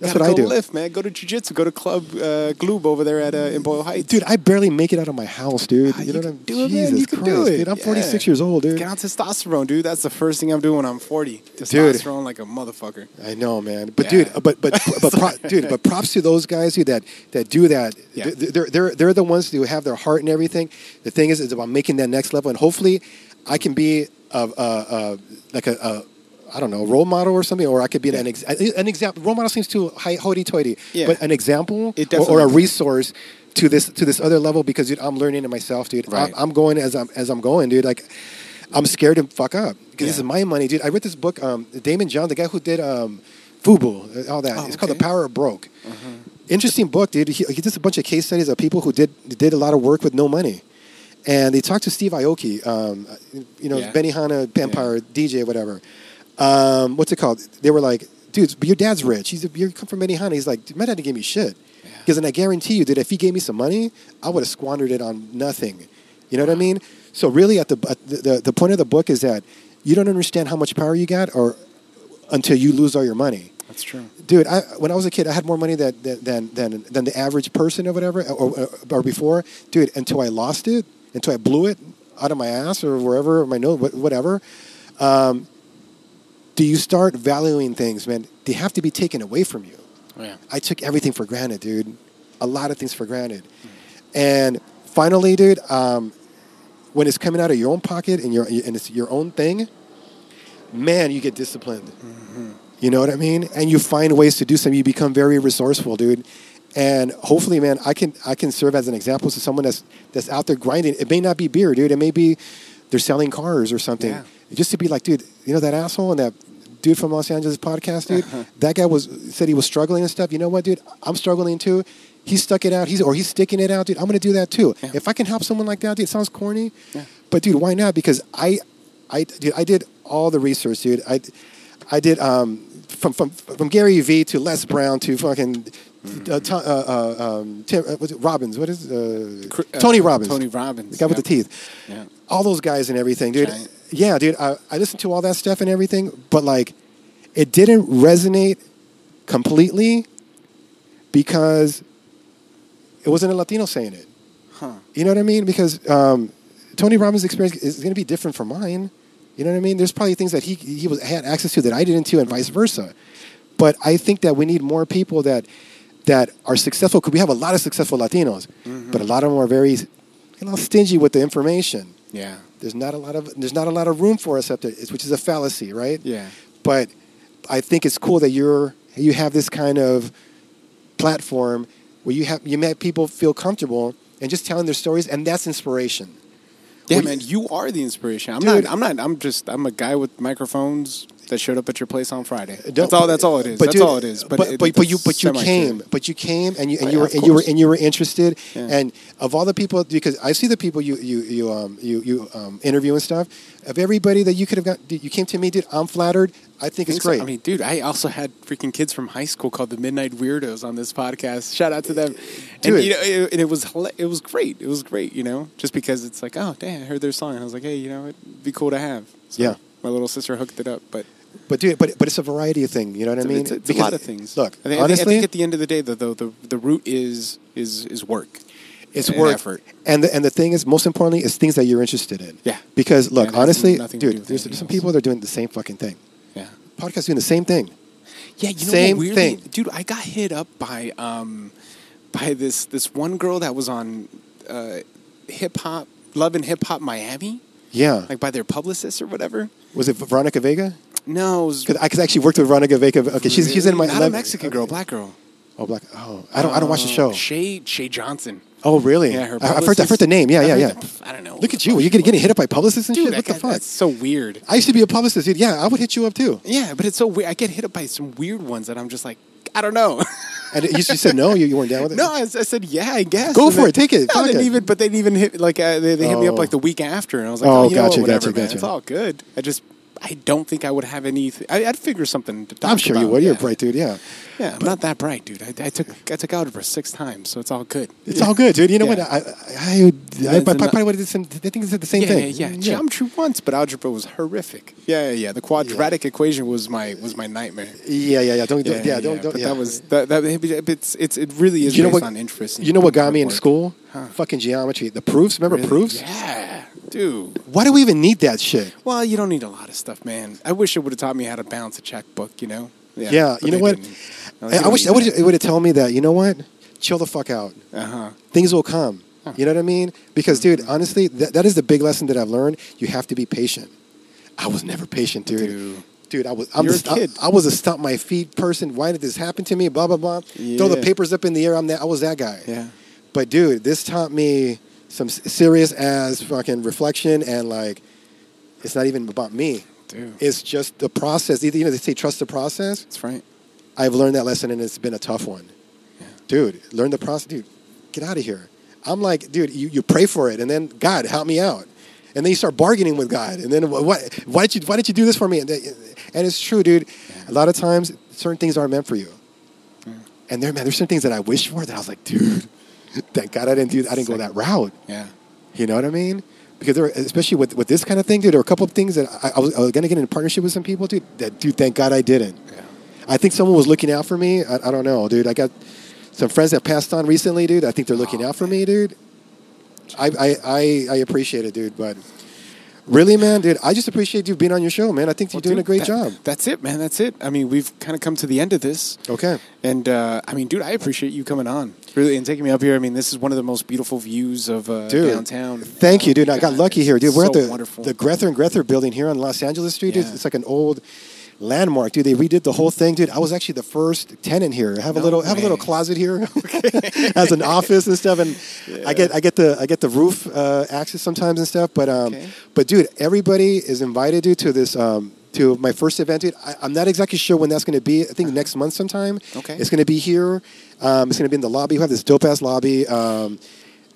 That's what I do.
Lift, man. Go to jujitsu. Go to Club uh, Gloob over there at uh, in Boyle Heights.
Dude, I barely make it out of my house, dude.
Ah,
you know what I'm
doing?
Jesus
You can
Christ,
do it.
dude. I'm
Yeah.
46 years old, dude.
Get on testosterone, dude. That's the first thing I'm doing when I'm 40.
Dude.
Testosterone like a motherfucker.
I know, man. But
Yeah.
dude, but but but pro- dude, but props to those guys, dude, that that do that.
Yeah.
They're they're they're the ones who have their heart and everything. The thing is, it's about making that next level, and hopefully, I can be a, a, a like a. a I don't know, role model or something, or I could be an, ex- an example. Role model seems too high, hoity-toity,
Yeah.
but an example or, or a resource to this to this other level because dude, I'm learning it myself, dude.
Right.
I'm, I'm going as I'm as I'm going, dude. Like I'm scared to fuck up because this is my money, dude. I read this book, um, Daymond John, the guy who did um, Fubu, uh, all that.
Oh,
it's called. The Power of Broke. interesting book, dude. He, he does a bunch of case studies of people who did did a lot of work with no money, and they talked to Steve Aoki, um, you know,
Yeah.
Benihana Empire DJ, whatever. Um, what's it called? They were like, dude, but your dad's rich. He's you come from Benihana. He's like, my dad didn't give me shit.
Yeah.
Because then I guarantee you that if he gave me some money, I would have squandered it on nothing. You know what I mean? So really, at the, at the the the point of the book is that you don't understand how much power you got, or until you lose all your money
That's true.
dude I, when i was a kid i had more money than than than than the average person or whatever or, or, or before dude until i lost it until i blew it out of my ass or wherever or my nose whatever um, do you start valuing things man they have to be taken away from you
Oh, yeah.
i took everything for granted dude a lot of things for granted and finally dude um, when it's coming out of your own pocket and your and it's your own thing man you get disciplined you know what I mean? And you find ways to do something. You become very resourceful, dude. And hopefully, man, I can I can serve as an example to someone that's that's out there grinding. It may not be beer, dude. It may be they're selling cars or something.
Yeah.
Just to be like, dude, you know that asshole and that dude from Los Angeles podcast, dude. That guy was said he was struggling and stuff. You know what, dude? I'm struggling too. He stuck it out. He's or he's sticking it out, dude. I'm gonna do that too.
Yeah.
If I can help someone like that, dude, it sounds corny,
Yeah.
but dude, why not? Because I, I, dude, I did all the research, dude. I, I did um, from from from Gary Vee to Les Brown to fucking uh, to, uh, uh, um, Tim, uh, it, Robbins. What is Tony Robbins?
Tony Robbins.
the guy with the teeth.
Yeah.
All those guys and everything, dude.
Giant.
Yeah, dude. I, I listened to all that stuff and everything, but like, it didn't resonate completely because it wasn't a Latino saying it.
Huh.
You know what I mean? Because um, Tony Robbins' experience is going to be different from mine. You know what I mean? There's probably things that he he was had access to that I didn't too, and vice versa. But I think that we need more people that that are successful. Because we have a lot of successful Latinos, mm-hmm. but a lot of them are very you know, stingy with the information.
Yeah.
There's not a lot of there's not a lot of room for us up there, which is a fallacy, right?
Yeah.
But I think it's cool that you're you have this kind of platform where you have you make people feel comfortable and just telling their stories, and that's inspiration.
Yeah,
Well,
man, you are the inspiration. I'm
Dude.
not. I'm not. I'm just. I'm a guy with microphones that showed up at your place on Friday.
Don't-
That's all. That's all it is. That's
dude,
all it is. But
but
it-
but, but you but you came but you came and you and
Oh,
you
yeah,
were and you were and you were interested
Yeah.
and of all the people because I see the people you you you um you you um, interview and stuff of everybody that you could have got dude, you came to me dude I'm flattered I think it's
think
great
I mean, dude, I also had freaking kids from high school called the Midnight Weirdos on this podcast. Shout out to them. And you know, it, and it was it was great. It was great. You know, just because it's like, oh, damn, I heard their song, I was like, hey, you know, it'd be cool to have. So
Yeah.
My little sister hooked it up, but
but dude but but it's a variety of thing you know what I
it's,
mean
it's, it's a lot of things.
look
I think, I think-
honestly
I think at the end of the day, though, the the, the root is is is work.
It's
and
work.
effort.
And the, and the thing is, most importantly, is things that you're interested in.
Yeah.
Because look,
Yeah,
honestly,
do
dude,
with
there's some people that are doing the same fucking thing.
Yeah.
Podcasts doing the same thing.
Yeah, you know
Same
what, weirdly,
thing.
dude. I got hit up by um, by this this one girl that was on uh, hip hop, Love and Hip Hop Miami,
Yeah.
like by their publicist or whatever.
was it Veronica Vega?
No,
Because I, I actually worked with Veronica Vega. Okay, she's she's in my
not a Mexican girl, black girl.
Oh, black. Oh, I don't I don't watch the
Uh,
show.
Shay Shay Johnson.
Oh, really?
Yeah, her
I, I've heard I've heard the name. Yeah,
I
yeah, yeah.
the- I don't know.
Look at you. You're getting, getting hit up by publicists and
dude.
shit.
I
What the fuck?
That's so weird.
I used to be a publicist, dude. Yeah, I would hit you up too.
Yeah, but it's so weird. I get hit up by some weird ones that I'm just like, I don't know.
And you, you said no. You, you weren't down with it.
No, I, I said yeah, I guess.
Go
And
for it, take it,
No, they didn't
it.
even, but they didn't even hit like uh, they, they hit me up
Oh.
like the week after, and I was like,
Oh,
oh, you know
gotcha,
what, whatever,
gotcha,
man.
gotcha.
It's all good. I just I don't think I would have any. I, I'd figure something to talk about.
I'm sure you
about.
would. You're a bright dude. Yeah.
Yeah, I'm not that bright, dude. I, I took I took algebra six times, so it's all good.
It's all good, dude. You know
Yeah.
what? I I, I, I, I, probably would have did some. I think it's the same
yeah,
thing.
yeah, yeah. Geometry once, but algebra was horrific. Yeah, yeah, yeah. The quadratic equation was my was my nightmare.
Yeah, yeah, yeah. Don't, don't yeah, don't, don't.
But that was that. that it's it's it really is
You know
based
what?
on interest.
You know what got me in school?
Huh.
Fucking geometry. The proofs. Remember
Really?
proofs?
Yeah, dude.
Why do we even need that shit?
Well, you don't need a lot of stuff, man. I wish it would have taught me how to balance a checkbook. You know?
Yeah,
but
you know what?
didn't. I
I, wish I would it would have told me that. You know what? Chill the fuck out.
Uh-huh.
Things will come. You know what I mean? Because, dude, honestly, that, that is the big lesson that I've learned. You have to be patient. I was never patient, dude.
Dude.
Dude, I was. I'm
kid.
I, I was a stomp my feet person. Why did this happen to me? Blah blah blah. Throw the papers up in the air. I'm that. I was that guy.
Yeah.
But dude, this taught me some serious as fucking reflection and like, it's not even about me.
Dude.
It's just the process. Either you know they say trust the process.
That's right.
I've learned that lesson and it's been a tough one.
Yeah.
dude, learn the process, dude. Get out of here. I'm like, dude, you, you pray for it, and then God help me out, and then you start bargaining with God, and then what? Why did you Why did you do this for me? And, and it's true, dude. A lot of times, certain things aren't meant for you, and there, man, there's certain things that I wish for that I was like, dude, thank God I didn't do, I didn't go that route.
Yeah.
You know what I mean? Because there, especially with, with this kind of thing, dude, there are a couple of things that I, I was, I was going to get in partnership with some people, dude. That, dude, thank God I didn't.
Yeah.
I think someone was looking out for me. I, I don't know, dude. I got some friends that passed on recently, dude. I think they're looking
Oh,
out for me, dude. I, I, I, I appreciate it, dude. But really, man, dude, I just appreciate you being on your show, man. I think you're
Well,
doing
dude,
a great
that-
job.
That's it, man. That's it. I mean, we've kind of come to the end of this.
Okay.
And uh, I mean, dude, I appreciate you coming on, really, and taking me up here. I mean, this is one of the most beautiful views of uh,
Dude,
downtown.
Thank you, dude. I got lucky here, dude. We're
so
at the
wonderful.
the Grether and Grether building here on Los Angeles Street.
Yeah.
It's like an old landmark, dude. They redid the whole thing, dude. I was actually the first tenant here. I have a
No
little have a little closet here as an office and stuff. And I get I get the I get the roof uh, access sometimes and stuff. But um,
Okay.
but dude, everybody is invited, dude, to this um. To my first event, dude. I, I'm not exactly sure when that's going to be. I think next month sometime.
Okay.
It's going to be here. Um, it's going to be in the lobby. We have this dope ass lobby. Um,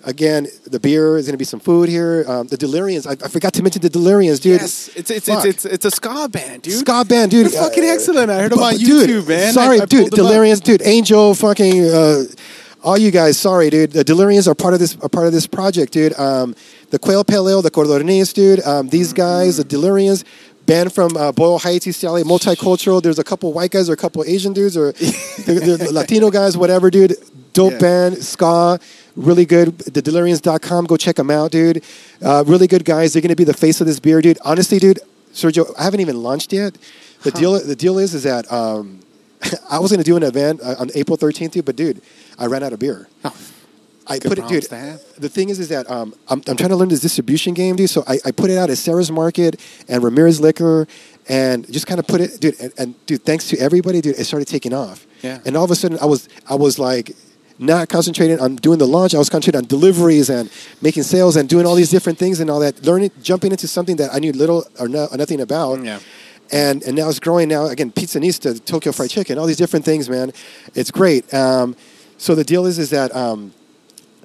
Again, the beer is going to be some food here. Um, the Delirians, I, I forgot to mention the Delirians, dude.
Yes, it's it's,
Fuck.
it's it's it's a ska band, dude.
ska band, dude.
They're fucking
Uh,
excellent. I heard them on YouTube,
dude,
man.
Sorry,
I, I
dude. Delirians, dude. Angel, fucking, uh, all you guys. Sorry, dude. The Delirians are part of this. Are part of this project, dude. Um, the Quail Pale Ale, the Cordoniers, dude. Um, these guys, the Delirians. Band from uh, Boyle Heights, East LA, multicultural. There's a couple white guys or a couple Asian dudes or they're, they're Latino guys, whatever, dude. Dope
Yeah.
band, ska, really good. The Delirians.com, go check them out, dude. Uh, really good guys. They're going to be the face of this beer, dude. Honestly, dude, Sergio, I haven't even launched yet. The deal, the deal is, is that um, I was going to do an event uh, on April 13th, dude, but dude, I ran out of beer.
Oh,
I
Good
put it, dude. The thing is, is that um, I'm, I'm trying to learn this distribution game, dude. So I, I put it out at Sarah's Market and Ramirez Liquor, and just kind of put it, dude. And, and dude, thanks to everybody, dude, it started taking off.
Yeah.
And all of a sudden, I was, I was like, not concentrating on doing the launch. I was concentrating on deliveries and making sales and doing all these different things and all that. Learning, jumping into something that I knew little or, no, or nothing about.
Yeah.
And and now it's growing. Now again, pizza Pizzanista, Tokyo Fried Chicken, all these different things, man. It's great. Um, so the deal is, is that um,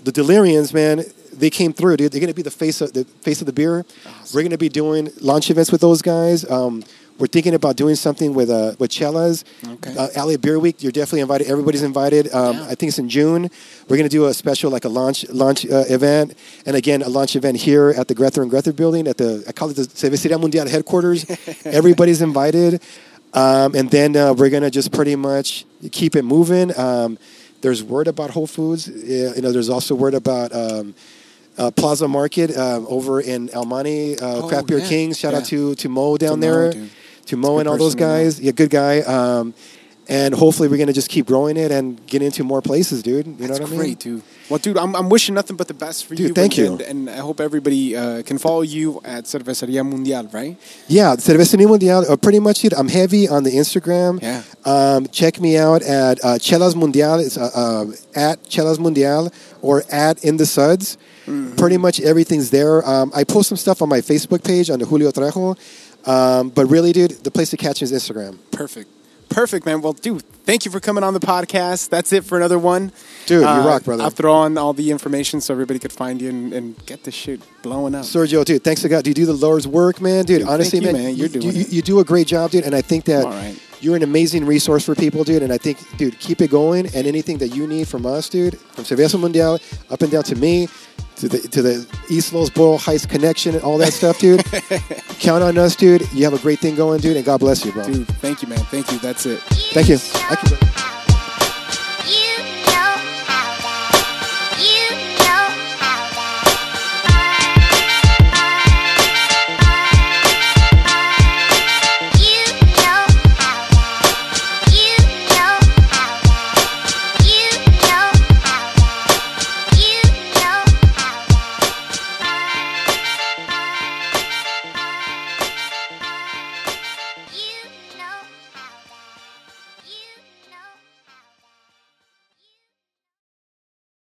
the Delirians, man, they came through, dude. They're gonna be the face of the face of the beer. We're gonna be doing launch events with those guys. Um, we're thinking about doing something with uh, with Chelas.
Okay.
Uh, LA Beer Week. You're definitely invited. Everybody's invited. Um,
Yeah.
I think it's in June. We're gonna do a special like a launch launch uh, event, and again a launch event here at the Grether and Grether building at the I call it the Cerveceria Mundial headquarters. Everybody's invited, um, and then uh, we're gonna just pretty much keep it moving. Um, there's word about Whole Foods. Uh, you know, there's also word about. Um, uh, Plaza Market um, over in El Monte, uh,
Oh,
Craft Beer
yeah,
Kings. Shout out to to Mo down
Mo,
there,
dude.
To Mo and all those
know.
guys. Yeah, good guy. Um, and hopefully we're gonna just keep growing it and get into more places, dude. You know
That's
what I mean?
great, dude. Well, dude, I'm, I'm wishing nothing but the best for
Dude,
you.
thank
and,
you.
And, and I hope everybody uh, can follow you at Cerveceria Mundial, right?
Yeah, Cervecería Mundial. Uh, pretty much, dude. I'm heavy on the Instagram.
Yeah.
Um, check me out at uh, Chelas Mundial. It's uh, uh, at Chelas Mundial or at In the Suds.
Mm-hmm.
Pretty much everything's there. Um, I post some stuff on my Facebook page on the Julio Trejo. Um, but really, dude, the place to catch me is Instagram.
Perfect. Perfect, man. Well, dude, thank you for coming on the podcast. That's it for another one.
Dude, you
Uh,
rock, brother.
I'll throw on all the information so everybody could find you and, and get this shit blowing up.
Sergio, dude, thanks to God. Do you do the Lord's work, man? Dude,
Dude,
honestly,
you,
man,
man. You're
you,
doing
you,
it.
you do a great job, dude. And I think that
right.
you're an amazing resource for people, dude. And I think, dude, keep it going. And anything that you need from us, dude, from Cerveza Mundial up and down to me, to the to the East Los Boyle Heights connection and all that stuff, dude. Count on us, dude. You have a great thing going, dude. And God bless you, bro.
Dude, thank you, man. Thank you. That's it.
Thank you. Thank you, bro.